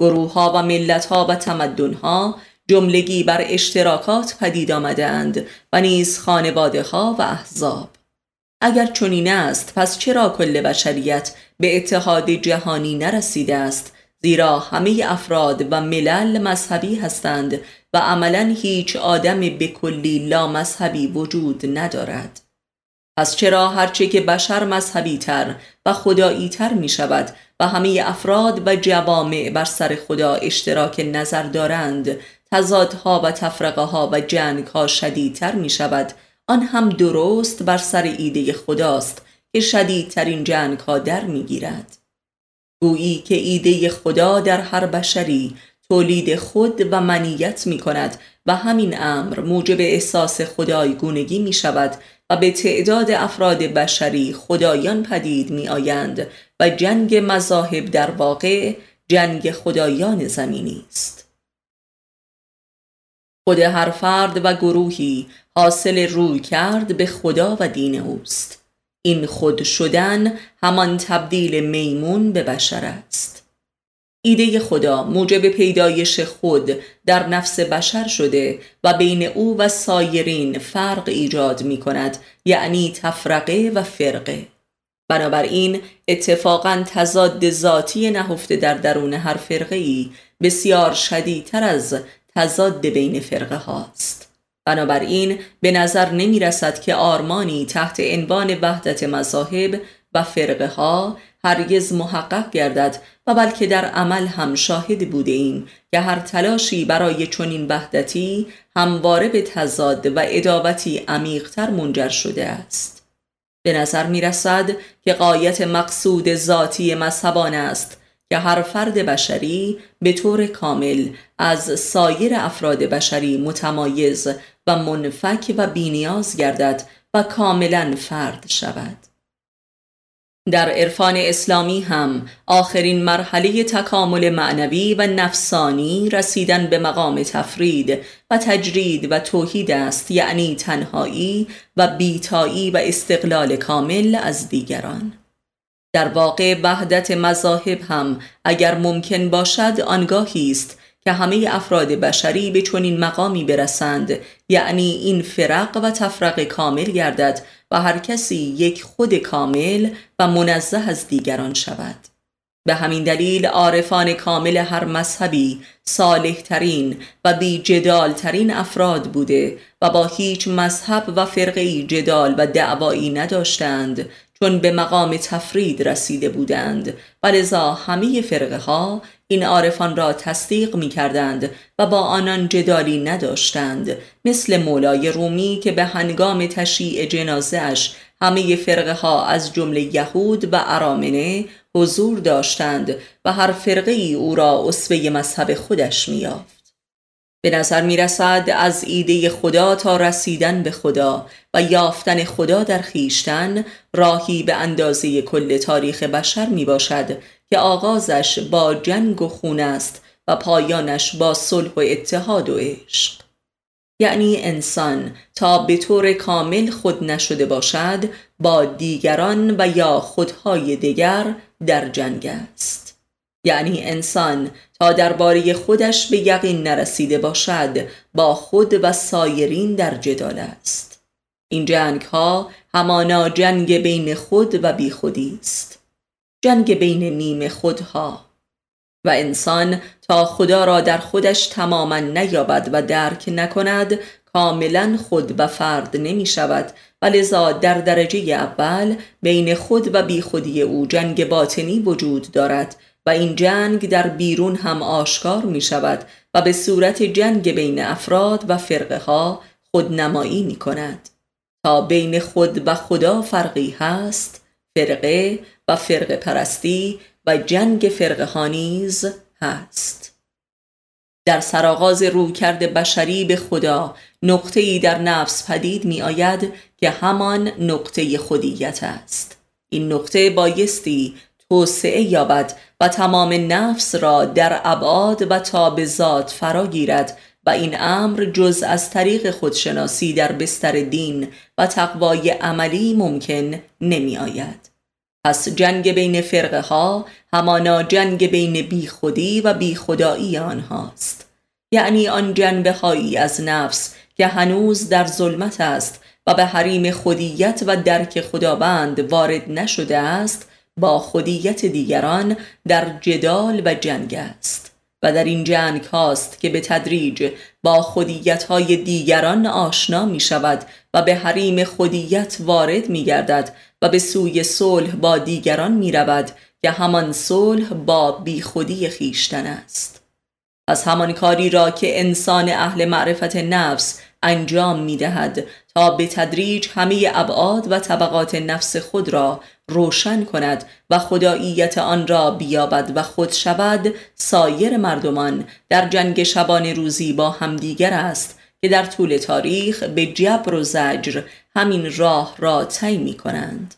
گروه ها و ملت ها و تمدن ها جملگی بر اشتراکات پدید آمدند و نیز خانواده ها و احزاب. اگر چنین است پس چرا کل بشریت به اتحاد جهانی نرسیده است؟ زیرا همه افراد و ملل مذهبی هستند و عملا هیچ آدم به کلی لا مذهبی وجود ندارد. پس چرا هرچه که بشر مذهبی تر و خدایی تر می شود و همه افراد و جوامع بر سر خدا اشتراک نظر دارند تضادها و تفرقه ها و جنگ ها شدیدتر می شود آن هم درست بر سر ایده خداست که شدیدترین جنگ ها در می گیرد گویی که ایده خدا در هر بشری تولید خود و منیت می کند و همین امر موجب احساس خدایگونگی می شود و به تعداد افراد بشری خدایان پدید می آیند و جنگ مذاهب در واقع جنگ خدایان زمینی است. خود هر فرد و گروهی حاصل روی کرد به خدا و دین اوست. این خود شدن همان تبدیل میمون به بشر است. ایده خدا موجب پیدایش خود در نفس بشر شده و بین او و سایرین فرق ایجاد می کند یعنی تفرقه و فرقه. بنابراین اتفاقا تضاد ذاتی نهفته در درون هر فرقه ای بسیار شدیدتر از تضاد بین فرقه هاست بنابراین به نظر نمی رسد که آرمانی تحت عنوان وحدت مذاهب و فرقه ها هرگز محقق گردد و بلکه در عمل هم شاهد بوده ایم که هر تلاشی برای چنین وحدتی همواره به تضاد و ادابتی عمیقتر منجر شده است. به نظر می رسد که قایت مقصود ذاتی مذهبان است که هر فرد بشری به طور کامل از سایر افراد بشری متمایز و منفک و بینیاز گردد و کاملا فرد شود. در عرفان اسلامی هم آخرین مرحله تکامل معنوی و نفسانی رسیدن به مقام تفرید و تجرید و توحید است یعنی تنهایی و بیتایی و استقلال کامل از دیگران. در واقع وحدت مذاهب هم اگر ممکن باشد آنگاهی است که همه افراد بشری به چنین مقامی برسند. یعنی این فرق و تفرق کامل گردد و هر کسی یک خود کامل و منزه از دیگران شود. به همین دلیل عارفان کامل هر مذهبی صالح ترین و بی جدال ترین افراد بوده و با هیچ مذهب و فرقی جدال و دعوایی نداشتند چون به مقام تفرید رسیده بودند و لذا همه فرقه ها این عارفان را تصدیق می کردند و با آنان جدالی نداشتند مثل مولای رومی که به هنگام تشییع جنازش همه فرقه ها از جمله یهود و ارامنه حضور داشتند و هر فرقه ای او را اسوه مذهب خودش میافت. به نظر می رسد از ایده خدا تا رسیدن به خدا و یافتن خدا در خیشتن راهی به اندازه کل تاریخ بشر می باشد که آغازش با جنگ و خون است و پایانش با صلح و اتحاد و عشق. یعنی انسان تا به طور کامل خود نشده باشد با دیگران و یا خودهای دیگر در جنگ است. یعنی انسان تا درباره خودش به یقین نرسیده باشد با خود و سایرین در جدال است. این جنگ ها همانا جنگ بین خود و بی خودی است. جنگ بین نیم خودها. و انسان تا خدا را در خودش تماما نیابد و درک نکند کاملا خود و فرد نمی شود. و در درجه اول بین خود و بی خودی او جنگ باطنی وجود دارد و این جنگ در بیرون هم آشکار می شود و به صورت جنگ بین افراد و فرقه ها خودنمایی می کند تا بین خود و خدا فرقی هست فرقه و فرقه پرستی و جنگ فرقه ها نیز هست. در سرآغاز رویکرد بشری به خدا نقطه‌ای در نفس پدید می آید که همان نقطه خودیت است. این نقطه بایستی توسعه یابد و تمام نفس را در ابعاد و تاب ذات فرا گیرد و این امر جز از طریق خودشناسی در بستر دین و تقوای عملی ممکن نمی آید. پس جنگ بین فرقه ها همانا جنگ بین بیخودی و بیخدایی آنهاست یعنی آن جنبه هایی از نفس که هنوز در ظلمت است و به حریم خودیت و درک خداوند وارد نشده است با خودیت دیگران در جدال و جنگ است و در این جنگ هاست که به تدریج با خودیت های دیگران آشنا می شود و به حریم خودیت وارد می گردد و به سوی صلح با دیگران می رود که همان صلح با بیخودی خیشتن است. از همان کاری را که انسان اهل معرفت نفس انجام می دهد تا به تدریج همه ابعاد و طبقات نفس خود را روشن کند و خداییت آن را بیابد و خود شود سایر مردمان در جنگ شبان روزی با همدیگر است که در طول تاریخ به جبر و زجر همین راه را طی می کنند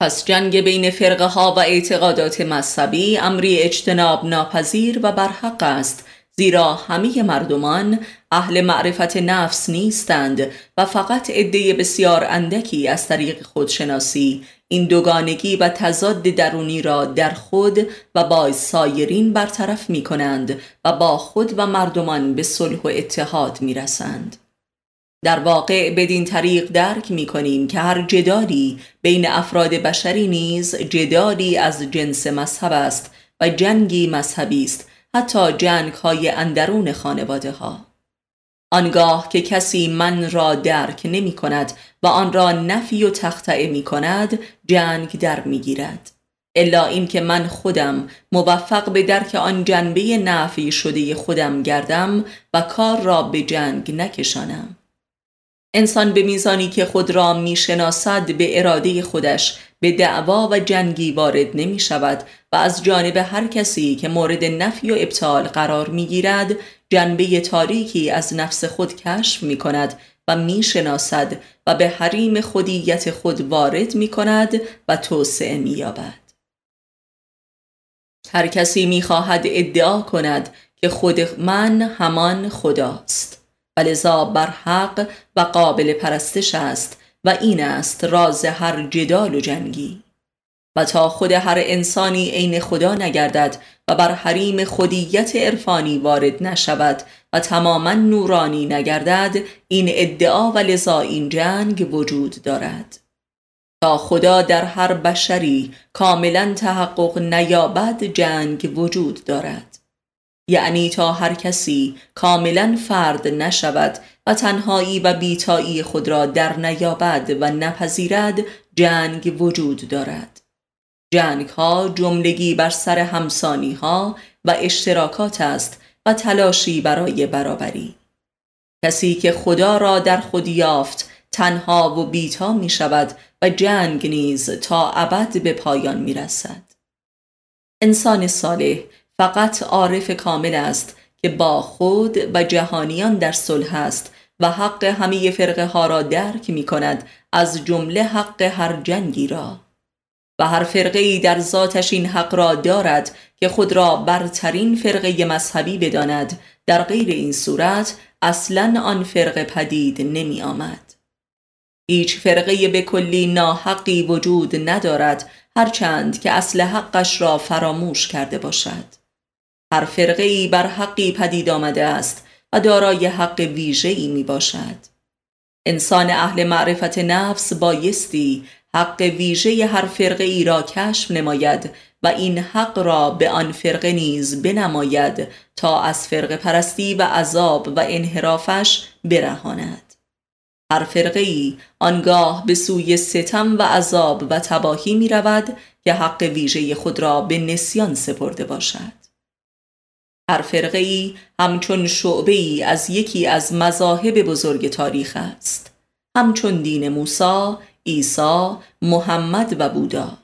پس جنگ بین فرقه ها و اعتقادات مذهبی امری اجتناب ناپذیر و برحق است زیرا همه مردمان اهل معرفت نفس نیستند و فقط عده بسیار اندکی از طریق خودشناسی این دوگانگی و تضاد درونی را در خود و با سایرین برطرف می کنند و با خود و مردمان به صلح و اتحاد می رسند. در واقع بدین طریق درک می کنیم که هر جدالی بین افراد بشری نیز جدالی از جنس مذهب است و جنگی مذهبی است حتی جنگ های اندرون خانواده ها آنگاه که کسی من را درک نمی کند و آن را نفی و تختعه می کند جنگ در می گیرد الا اینکه من خودم موفق به درک آن جنبه نفی شده خودم گردم و کار را به جنگ نکشانم. انسان به میزانی که خود را می‌شناسد به اراده خودش به دعوا و جنگی وارد نمی شود و از جانب هر کسی که مورد نفی و ابطال قرار می گیرد جنبه تاریکی از نفس خود کشف می کند و می شناسد و به حریم خودیت خود وارد می کند و توسعه می یابد. هر کسی می خواهد ادعا کند که خود من همان خداست و لذا بر حق و قابل پرستش است و این است راز هر جدال و جنگی. و تا خود هر انسانی عین خدا نگردد و بر حریم خودیت عرفانی وارد نشود و تماما نورانی نگردد این ادعا و لذا این جنگ وجود دارد. تا خدا در هر بشری کاملا تحقق نیابد جنگ وجود دارد. یعنی تا هر کسی کاملا فرد نشود و تنهایی و بیتایی خود را در نیابد و نپذیرد جنگ وجود دارد. جنگ ها جملگی بر سر همسانی ها و اشتراکات است و تلاشی برای برابری. کسی که خدا را در خود یافت تنها و بیتا می شود و جنگ نیز تا ابد به پایان می رسد. انسان صالح فقط عارف کامل است که با خود و جهانیان در صلح است و حق همه فرقه ها را درک می کند از جمله حق هر جنگی را. و هر فرقه ای در ذاتش این حق را دارد که خود را برترین فرقه مذهبی بداند. در غیر این صورت اصلا آن فرقه پدید نمی آمد هیچ فرقه به کلی ناحقی وجود ندارد هرچند که اصل حقش را فراموش کرده باشد. هر فرقه ای بر حقی پدید آمده است و دارای حق ویژه ای می باشد انسان اهل معرفت نفس بایستی حق ویژه هر فرقه ای را کشف نماید و این حق را به آن فرقه نیز بنماید تا از فرقه پرستی و عذاب و انحرافش برهاند. هر فرقه ای آنگاه به سوی ستم و عذاب و تباهی می رود که حق ویژه خود را به نسیان سپرده باشد. هر فرقه ای همچون شعبه ای از یکی از مذاهب بزرگ تاریخ است. همچون دین موسی، عیسی، محمد و بودا.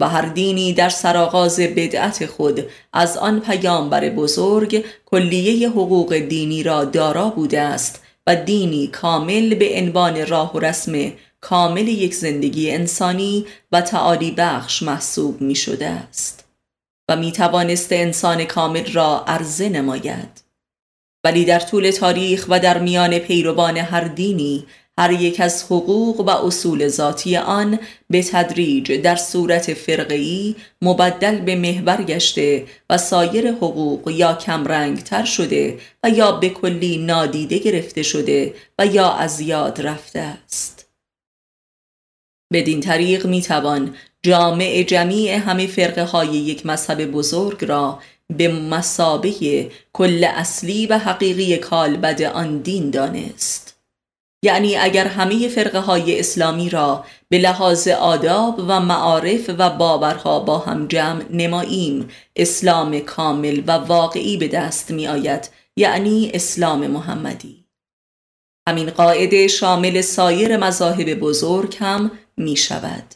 و هر دینی در سرآغاز بدعت خود از آن پیامبر بزرگ کلیه حقوق دینی را دارا بوده است و دینی کامل به عنوان راه و رسم کامل یک زندگی انسانی و تعالی بخش محسوب می شده است. و می توانست انسان کامل را عرضه نماید. ولی در طول تاریخ و در میان پیروان هر دینی هر یک از حقوق و اصول ذاتی آن به تدریج در صورت فرقی مبدل به محور گشته و سایر حقوق یا کمرنگ تر شده و یا به کلی نادیده گرفته شده و یا از یاد رفته است. بدین طریق می توان جامع جمیع همه فرقه های یک مذهب بزرگ را به مسابه کل اصلی و حقیقی کالبد آن دین دانست. یعنی اگر همه فرقه های اسلامی را به لحاظ آداب و معارف و باورها با هم جمع نماییم اسلام کامل و واقعی به دست می آید یعنی اسلام محمدی. همین قاعده شامل سایر مذاهب بزرگ هم می شود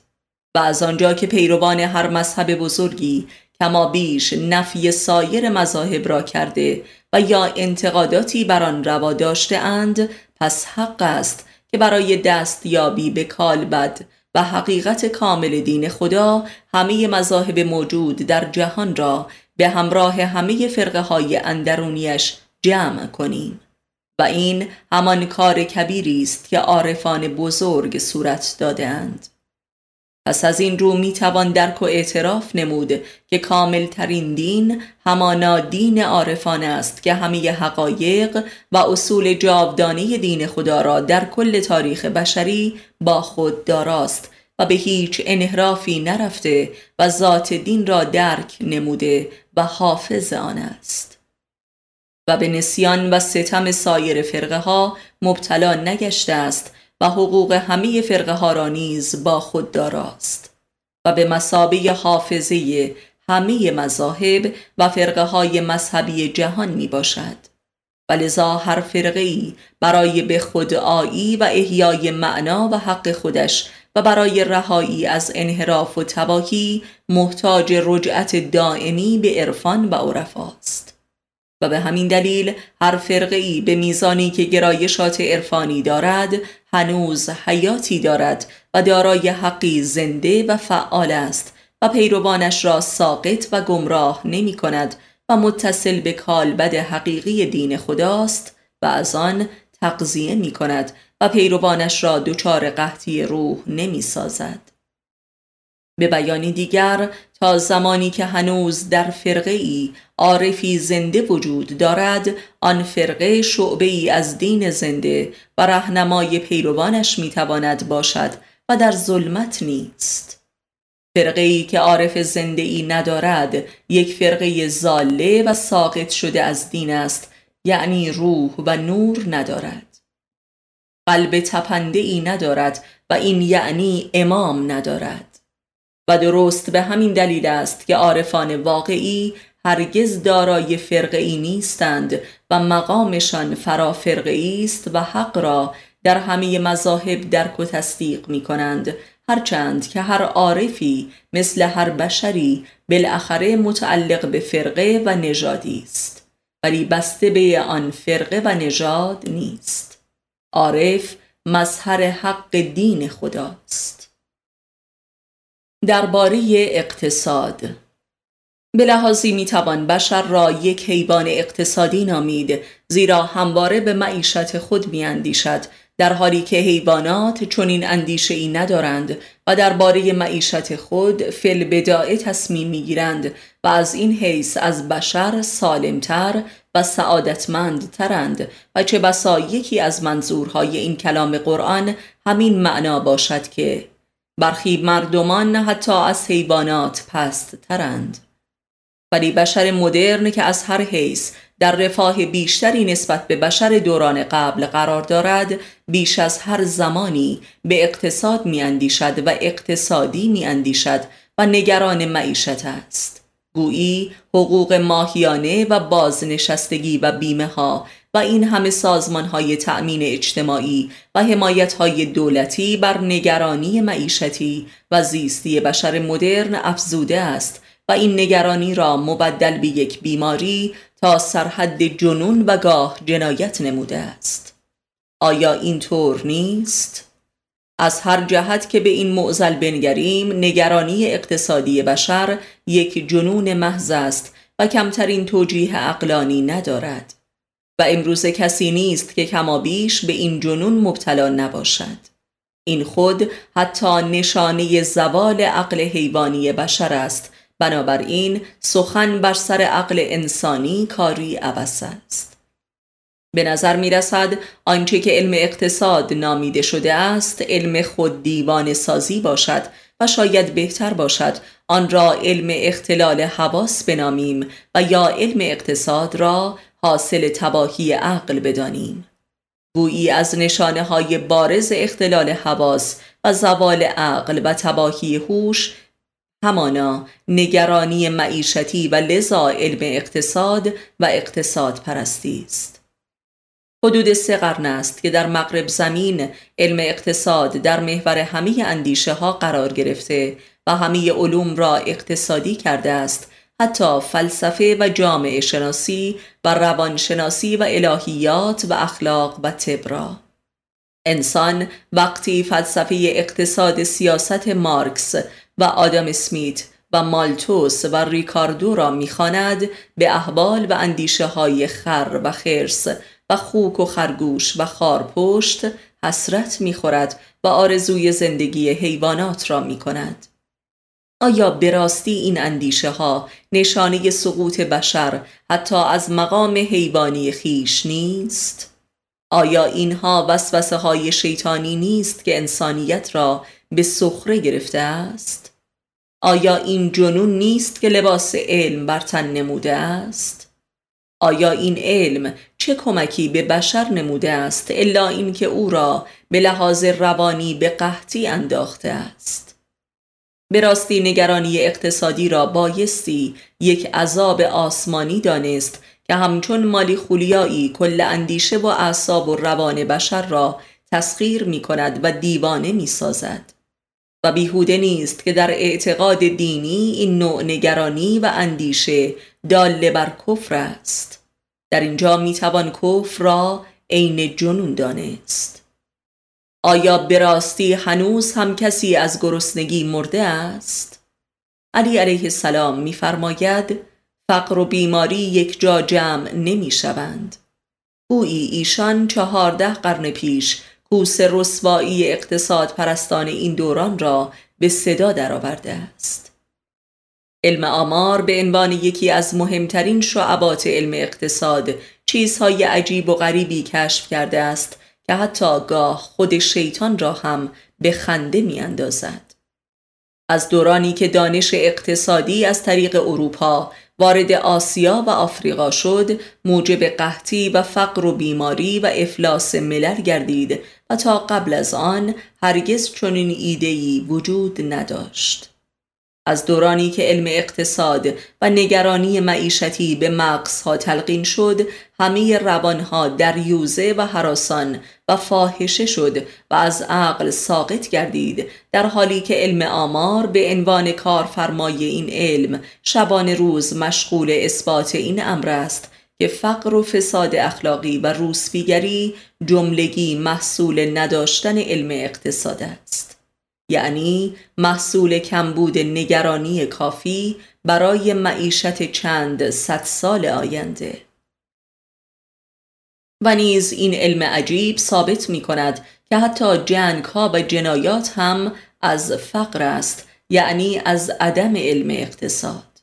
و از آنجا که پیروان هر مذهب بزرگی کما بیش نفی سایر مذاهب را کرده و یا انتقاداتی بر آن روا داشته اند پس حق است که برای دستیابی به کالبد و حقیقت کامل دین خدا همه مذاهب موجود در جهان را به همراه همه فرقه های اندرونیش جمع کنیم. و این همان کار کبیری است که عارفان بزرگ صورت دادهاند پس از این رو می توان درک و اعتراف نمود که کامل ترین دین همانا دین عارفان است که همه حقایق و اصول جاودانه دین خدا را در کل تاریخ بشری با خود داراست و به هیچ انحرافی نرفته و ذات دین را درک نموده و حافظ آن است. و به نسیان و ستم سایر فرقه ها مبتلا نگشته است و حقوق همه فرقه ها را نیز با خود داراست و به مسابه حافظه همه مذاهب و فرقه های مذهبی جهان می باشد و لذا هر فرقه ای برای به خود آیی و احیای معنا و حق خودش و برای رهایی از انحراف و تباهی محتاج رجعت دائمی به عرفان و عرفاست. و به همین دلیل هر فرقه ای به میزانی که گرایشات عرفانی دارد هنوز حیاتی دارد و دارای حقی زنده و فعال است و پیروانش را ساقط و گمراه نمی کند و متصل به کالبد حقیقی دین خداست و از آن تقضیه می کند و پیروانش را دچار قحطی روح نمی سازد. به بیانی دیگر تا زمانی که هنوز در فرقه ای عارفی زنده وجود دارد آن فرقه شعبه ای از دین زنده و رهنمای پیروانش می‌تواند باشد و در ظلمت نیست. فرقه ای که عارف زنده ای ندارد یک فرقه زاله و ساقط شده از دین است یعنی روح و نور ندارد. قلب تپنده ای ندارد و این یعنی امام ندارد. و درست به همین دلیل است که عارفان واقعی هرگز دارای فرقه ای نیستند و مقامشان فرا فرقه است و حق را در همه مذاهب درک و تصدیق می کنند هرچند که هر عارفی مثل هر بشری بالاخره متعلق به فرقه و نژادی است. ولی بسته به آن فرقه و نژاد نیست. عارف مظهر حق دین خداست درباره اقتصاد. به لحاظی می‌توان بشر را یک حیوان اقتصادی نامید زیرا همواره به معیشت خود میاندیشد در حالی که حیوانات چنین اندیشه ای ندارند و درباره معیشت خود فل بداعه تصمیم می‌گیرند و از این حیث از بشر سالمتر و سعادتمندترند و چه بسا یکی از منظورهای این کلام قرآن همین معنا باشد که برخی مردمان حتی از حیوانات پست ترند ولی بشر مدرن که از هر حیث در رفاه بیشتری نسبت به بشر دوران قبل قرار دارد بیش از هر زمانی به اقتصاد می اندیشد و اقتصادی می اندیشد و نگران معیشت است. گویی حقوق ماهیانه و بازنشستگی و بیمه ها و این همه سازمان های تأمین اجتماعی و حمایت های دولتی بر نگرانی معیشتی و زیستی بشر مدرن افزوده است و این نگرانی را مبدل به یک بیماری تا سرحد جنون و گاه جنایت نموده است آیا این طور نیست؟ از هر جهت که به این معزل بنگریم نگرانی اقتصادی بشر یک جنون محض است و کمترین توجیه اقلانی ندارد و امروز کسی نیست که کمابیش به این جنون مبتلا نباشد. این خود حتی نشانه زوال عقل حیوانی بشر است. بنابراین سخن بر سر عقل انسانی کاری عبس است. به نظر می رسد آنچه که علم اقتصاد نامیده شده است علم خود دیوان سازی باشد و شاید بهتر باشد آن را علم اختلال حواس بنامیم و یا علم اقتصاد را حاصل تباهی عقل بدانیم. گویی از نشانه های بارز اختلال حواس و زوال عقل و تباهی هوش همانا نگرانی معیشتی و لذا علم اقتصاد و اقتصاد پرستی است. حدود سه قرن است که در مغرب زمین علم اقتصاد در محور همه اندیشه ها قرار گرفته و همه علوم را اقتصادی کرده است حتی فلسفه و جامعه شناسی و روانشناسی و الهیات و اخلاق و تبرا انسان وقتی فلسفه اقتصاد سیاست مارکس و آدم سمیت و مالتوس و ریکاردو را می‌خواند به احوال و اندیشه های خر و خرس و خوک و خرگوش و خارپشت حسرت می‌خورد و آرزوی زندگی حیوانات را می‌کند. آیا براستی این اندیشه ها نشانه سقوط بشر حتی از مقام حیوانی خیش نیست؟ آیا اینها وسوسه های شیطانی نیست که انسانیت را به سخره گرفته است؟ آیا این جنون نیست که لباس علم بر تن نموده است؟ آیا این علم چه کمکی به بشر نموده است الا اینکه او را به لحاظ روانی به قحطی انداخته است؟ به راستی نگرانی اقتصادی را بایستی یک عذاب آسمانی دانست که همچون مالی خولیایی کل اندیشه و اعصاب و روان بشر را تسخیر می کند و دیوانه می سازد. و بیهوده نیست که در اعتقاد دینی این نوع نگرانی و اندیشه داله بر کفر است. در اینجا می توان کفر را عین جنون دانست. آیا براستی هنوز هم کسی از گرسنگی مرده است؟ علی علیه السلام میفرماید فقر و بیماری یک جا جمع نمی شوند. گویی ایشان چهارده قرن پیش کوس رسوایی اقتصاد پرستان این دوران را به صدا درآورده است. علم آمار به عنوان یکی از مهمترین شعبات علم اقتصاد چیزهای عجیب و غریبی کشف کرده است که حتی گاه خود شیطان را هم به خنده می اندازد. از دورانی که دانش اقتصادی از طریق اروپا وارد آسیا و آفریقا شد موجب قحطی و فقر و بیماری و افلاس ملل گردید و تا قبل از آن هرگز چنین ایدهی وجود نداشت از دورانی که علم اقتصاد و نگرانی معیشتی به مغزها تلقین شد همه روانها یوزه و حراسان و فاحشه شد و از عقل ساقط گردید در حالی که علم آمار به عنوان کارفرمای این علم شبان روز مشغول اثبات این امر است که فقر و فساد اخلاقی و روسفیگری جملگی محصول نداشتن علم اقتصاد است. یعنی محصول کمبود نگرانی کافی برای معیشت چند صد سال آینده. و نیز این علم عجیب ثابت می کند که حتی جنگ ها و جنایات هم از فقر است یعنی از عدم علم اقتصاد.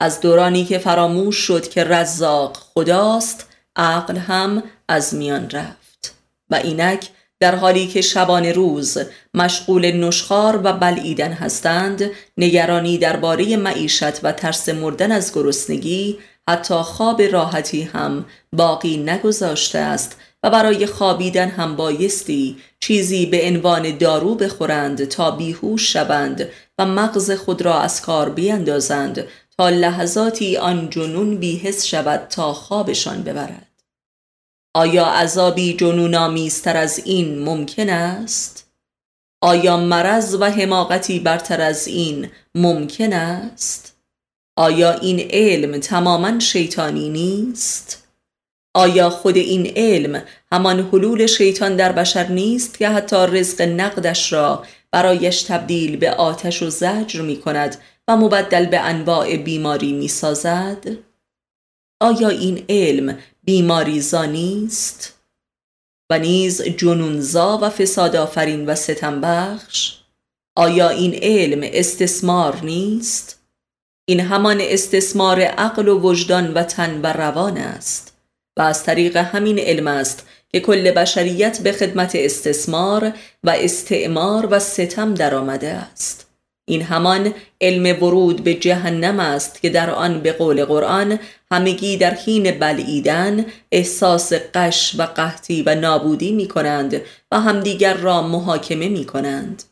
از دورانی که فراموش شد که رزاق خداست عقل هم از میان رفت. و اینک در حالی که شبان روز مشغول نشخار و بلعیدن هستند نگرانی درباره معیشت و ترس مردن از گرسنگی حتی خواب راحتی هم باقی نگذاشته است و برای خوابیدن هم بایستی چیزی به عنوان دارو بخورند تا بیهوش شوند و مغز خود را از کار بیندازند تا لحظاتی آن جنون بیهس شود تا خوابشان ببرد. آیا عذابی جنونآمیزتر از این ممکن است؟ آیا مرض و حماقتی برتر از این ممکن است؟ آیا این علم تماما شیطانی نیست؟ آیا خود این علم همان حلول شیطان در بشر نیست که حتی رزق نقدش را برایش تبدیل به آتش و زجر می کند و مبدل به انواع بیماری می سازد؟ آیا این علم بیماریزا نیست؟ و نیز جنونزا و فساد آفرین و ستم بخش؟ آیا این علم استثمار نیست؟ این همان استثمار عقل و وجدان و تن و روان است و از طریق همین علم است که کل بشریت به خدمت استثمار و استعمار و ستم درآمده است این همان علم ورود به جهنم است که در آن به قول قرآن همگی در حین بلعیدن احساس قش و قحطی و نابودی می کنند و همدیگر را محاکمه می کنند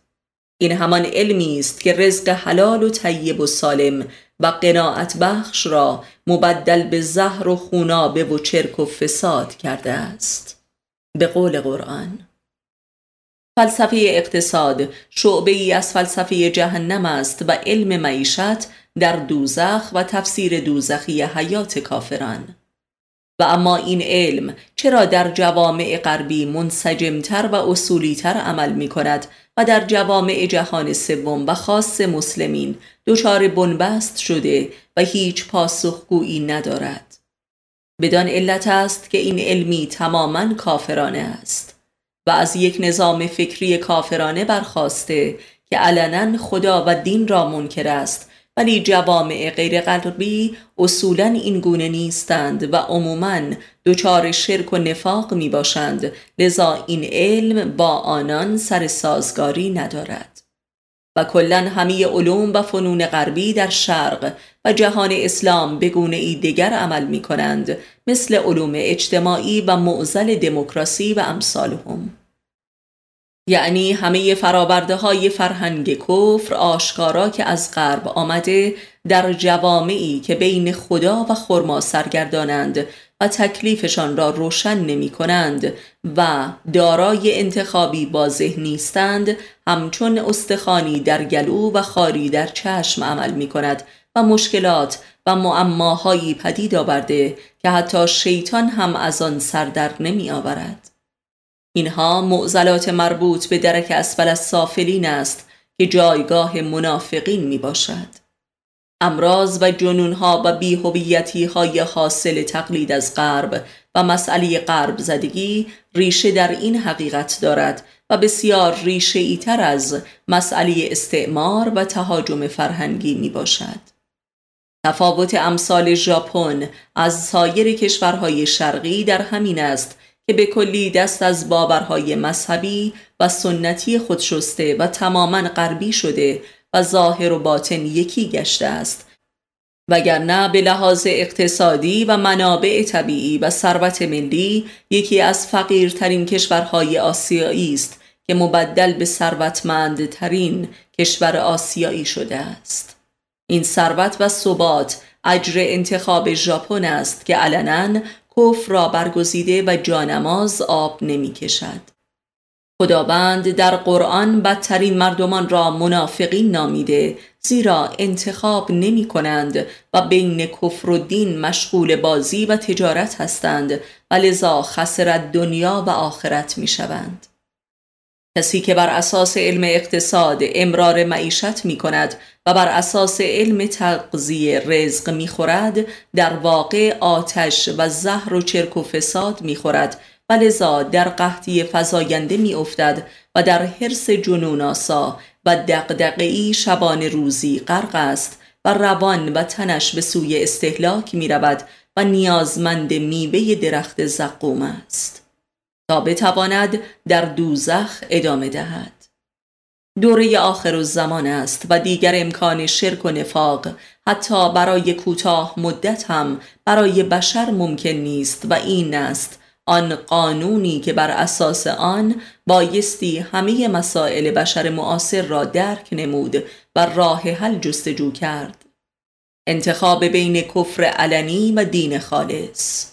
این همان علمی است که رزق حلال و طیب و سالم و قناعت بخش را مبدل به زهر و خونابه و چرک و فساد کرده است. به قول قرآن فلسفه اقتصاد شعبه ای از فلسفه جهنم است و علم معیشت در دوزخ و تفسیر دوزخی حیات کافران. و اما این علم چرا در جوامع غربی منسجمتر و اصولیتر عمل می کند و در جوامع جهان سوم و خاص مسلمین دچار بنبست شده و هیچ پاسخگویی ندارد؟ بدان علت است که این علمی تماما کافرانه است. و از یک نظام فکری کافرانه برخواسته که علنا خدا و دین را منکر است ولی جوامع غیر غربی اصولا این گونه نیستند و عموما دچار شرک و نفاق می باشند لذا این علم با آنان سر سازگاری ندارد. و کلا همه علوم و فنون غربی در شرق و جهان اسلام به گونه ای دیگر عمل می کنند مثل علوم اجتماعی و معزل دموکراسی و امثالهم. یعنی همه فرابرده های فرهنگ کفر آشکارا که از غرب آمده در جوامعی که بین خدا و خرما سرگردانند و تکلیفشان را روشن نمی کنند و دارای انتخابی واضح نیستند همچون استخانی در گلو و خاری در چشم عمل می کند و مشکلات و معماهایی پدید آورده که حتی شیطان هم از آن سردر نمی آورد. اینها معضلات مربوط به درک اسفل از سافلین است که جایگاه منافقین می باشد. امراض و جنونها و بیهویتی های حاصل تقلید از غرب و مسئله غرب زدگی ریشه در این حقیقت دارد و بسیار ریشه ای تر از مسئله استعمار و تهاجم فرهنگی می باشد. تفاوت امثال ژاپن از سایر کشورهای شرقی در همین است که به کلی دست از باورهای مذهبی و سنتی خود شسته و تماما غربی شده و ظاهر و باطن یکی گشته است وگرنه به لحاظ اقتصادی و منابع طبیعی و ثروت ملی یکی از فقیرترین کشورهای آسیایی است که مبدل به ثروتمندترین کشور آسیایی شده است این ثروت و ثبات اجر انتخاب ژاپن است که علنا کفر را برگزیده و جانماز آب نمی کشد. خداوند در قرآن بدترین مردمان را منافقین نامیده زیرا انتخاب نمی کنند و بین کفر و دین مشغول بازی و تجارت هستند و لذا خسرت دنیا و آخرت می شوند. کسی که بر اساس علم اقتصاد امرار معیشت می کند و بر اساس علم تغذیه رزق می خورد در واقع آتش و زهر و چرک و فساد می خورد و لذا در قحطی فزاینده می افتد و در حرس جنون آسا و دقدقی شبان روزی غرق است و روان و تنش به سوی استهلاک می رود و نیازمند میوه درخت زقوم است. تا بتواند در دوزخ ادامه دهد. دوره آخر الزمان است و دیگر امکان شرک و نفاق حتی برای کوتاه مدت هم برای بشر ممکن نیست و این است آن قانونی که بر اساس آن بایستی همه مسائل بشر معاصر را درک نمود و راه حل جستجو کرد. انتخاب بین کفر علنی و دین خالص.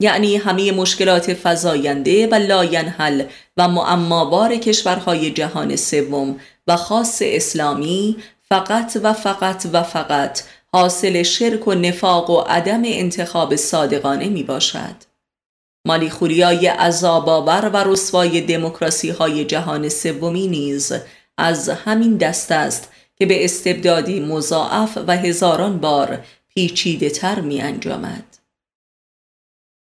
یعنی همه مشکلات فزاینده و لاینحل و معمابار کشورهای جهان سوم و خاص اسلامی فقط و فقط و فقط حاصل شرک و نفاق و عدم انتخاب صادقانه می باشد مالی خوریای عذاباور و رسوای دموکراسی های جهان سومی نیز از همین دست است که به استبدادی مضاعف و هزاران بار پیچیده تر می انجامد.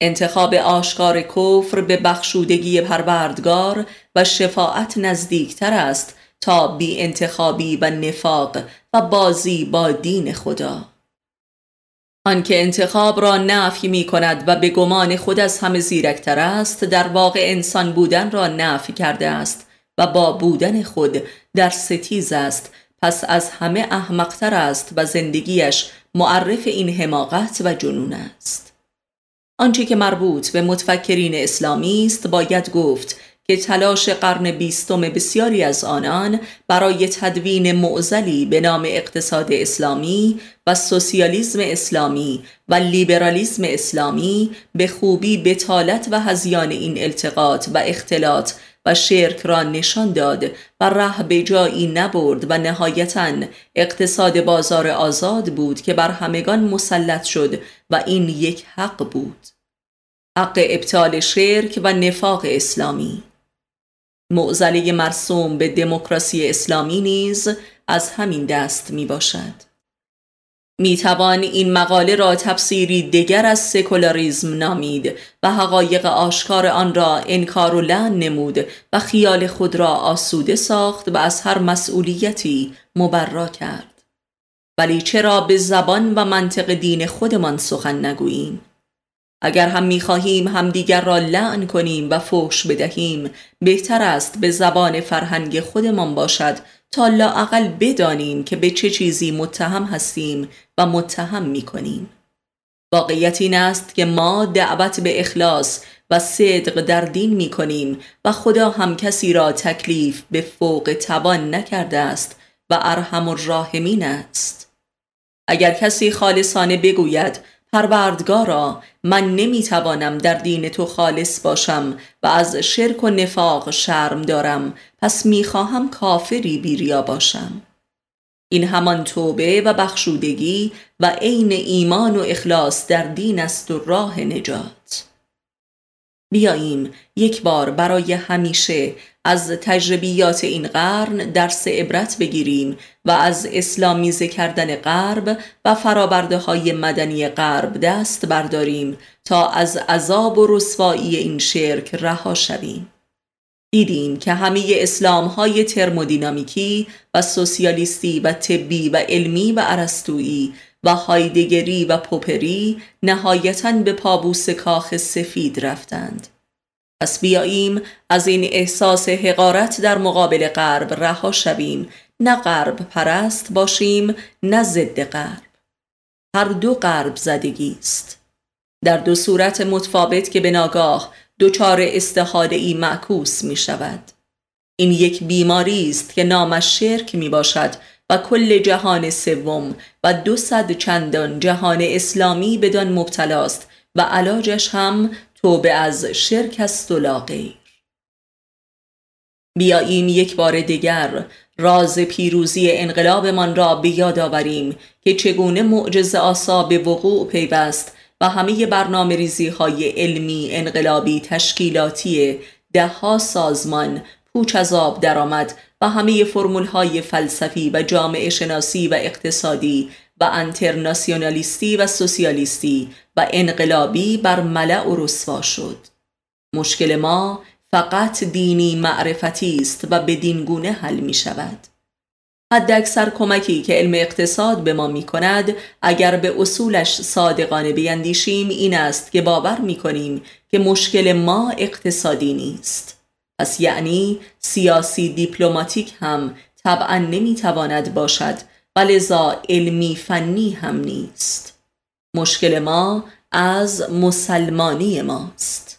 انتخاب آشکار کفر به بخشودگی پروردگار و شفاعت نزدیکتر است تا بی انتخابی و نفاق و بازی با دین خدا آنکه انتخاب را نفی می کند و به گمان خود از همه زیرکتر است در واقع انسان بودن را نفی کرده است و با بودن خود در ستیز است. پس از همه احمقتر است و زندگیش معرف این حماقت و جنون است. آنچه که مربوط به متفکرین اسلامی است باید گفت که تلاش قرن بیستم بسیاری از آنان برای تدوین معزلی به نام اقتصاد اسلامی و سوسیالیسم اسلامی و لیبرالیسم اسلامی به خوبی بتالت و هزیان این التقاط و اختلاط و شرک را نشان داد و ره به جایی نبرد و نهایتا اقتصاد بازار آزاد بود که بر همگان مسلط شد و این یک حق بود. حق ابطال شرک و نفاق اسلامی. معزله مرسوم به دموکراسی اسلامی نیز از همین دست می باشد می توان این مقاله را تفسیری دیگر از سکولاریزم نامید و حقایق آشکار آن را انکار و لعن نمود و خیال خود را آسوده ساخت و از هر مسئولیتی مبرا کرد. ولی چرا به زبان و منطق دین خودمان سخن نگوییم؟ اگر هم می‌خواهیم همدیگر را لعن کنیم و فحش بدهیم بهتر است به زبان فرهنگ خودمان باشد تا لاعقل بدانیم که به چه چیزی متهم هستیم و متهم می‌کنیم. واقعیت این است که ما دعوت به اخلاص و صدق در دین می کنیم و خدا هم کسی را تکلیف به فوق توان نکرده است و ارحم الراحمین است. اگر کسی خالصانه بگوید پروردگارا من نمی‌توانم در دین تو خالص باشم و از شرک و نفاق شرم دارم. پس می‌خواهم کافری بیریا باشم. این همان توبه و بخشودگی و عین ایمان و اخلاص در دین است و راه نجات. بیاییم یک بار برای همیشه از تجربیات این قرن درس عبرت بگیریم و از اسلامیزه کردن غرب و فرابرده های مدنی غرب دست برداریم تا از عذاب و رسوایی این شرک رها شویم. دیدیم که همه اسلام های ترمودینامیکی و سوسیالیستی و طبی و علمی و عرستویی و هایدگری و پوپری نهایتا به پابوس کاخ سفید رفتند. پس بیاییم از این احساس حقارت در مقابل غرب رها شویم. نه غرب پرست باشیم نه ضد غرب. هر دو غرب زدگی است. در دو صورت متفاوت که به ناگاه دچار استحاده ای معکوس می شود. این یک بیماری است که نامش شرک می باشد و کل جهان سوم و دو صد چندان جهان اسلامی بدان مبتلاست و علاجش هم توبه از شرک است و لاغیر. بیاییم یک بار دیگر راز پیروزی انقلابمان را به یاد آوریم که چگونه معجز آسا به وقوع پیوست و همه برنامه ریزی های علمی انقلابی تشکیلاتی دهها سازمان پوچ از آب درآمد و همه فرمول های فلسفی و جامعه شناسی و اقتصادی و انترناسیونالیستی و سوسیالیستی و انقلابی بر ملع و رسوا شد. مشکل ما فقط دینی معرفتی است و به گونه حل می شود. حد اکثر کمکی که علم اقتصاد به ما می کند اگر به اصولش صادقانه بیندیشیم این است که باور می کنیم که مشکل ما اقتصادی نیست. پس یعنی سیاسی دیپلماتیک هم طبعا نمی تواند باشد و لذا علمی فنی هم نیست. مشکل ما از مسلمانی ماست.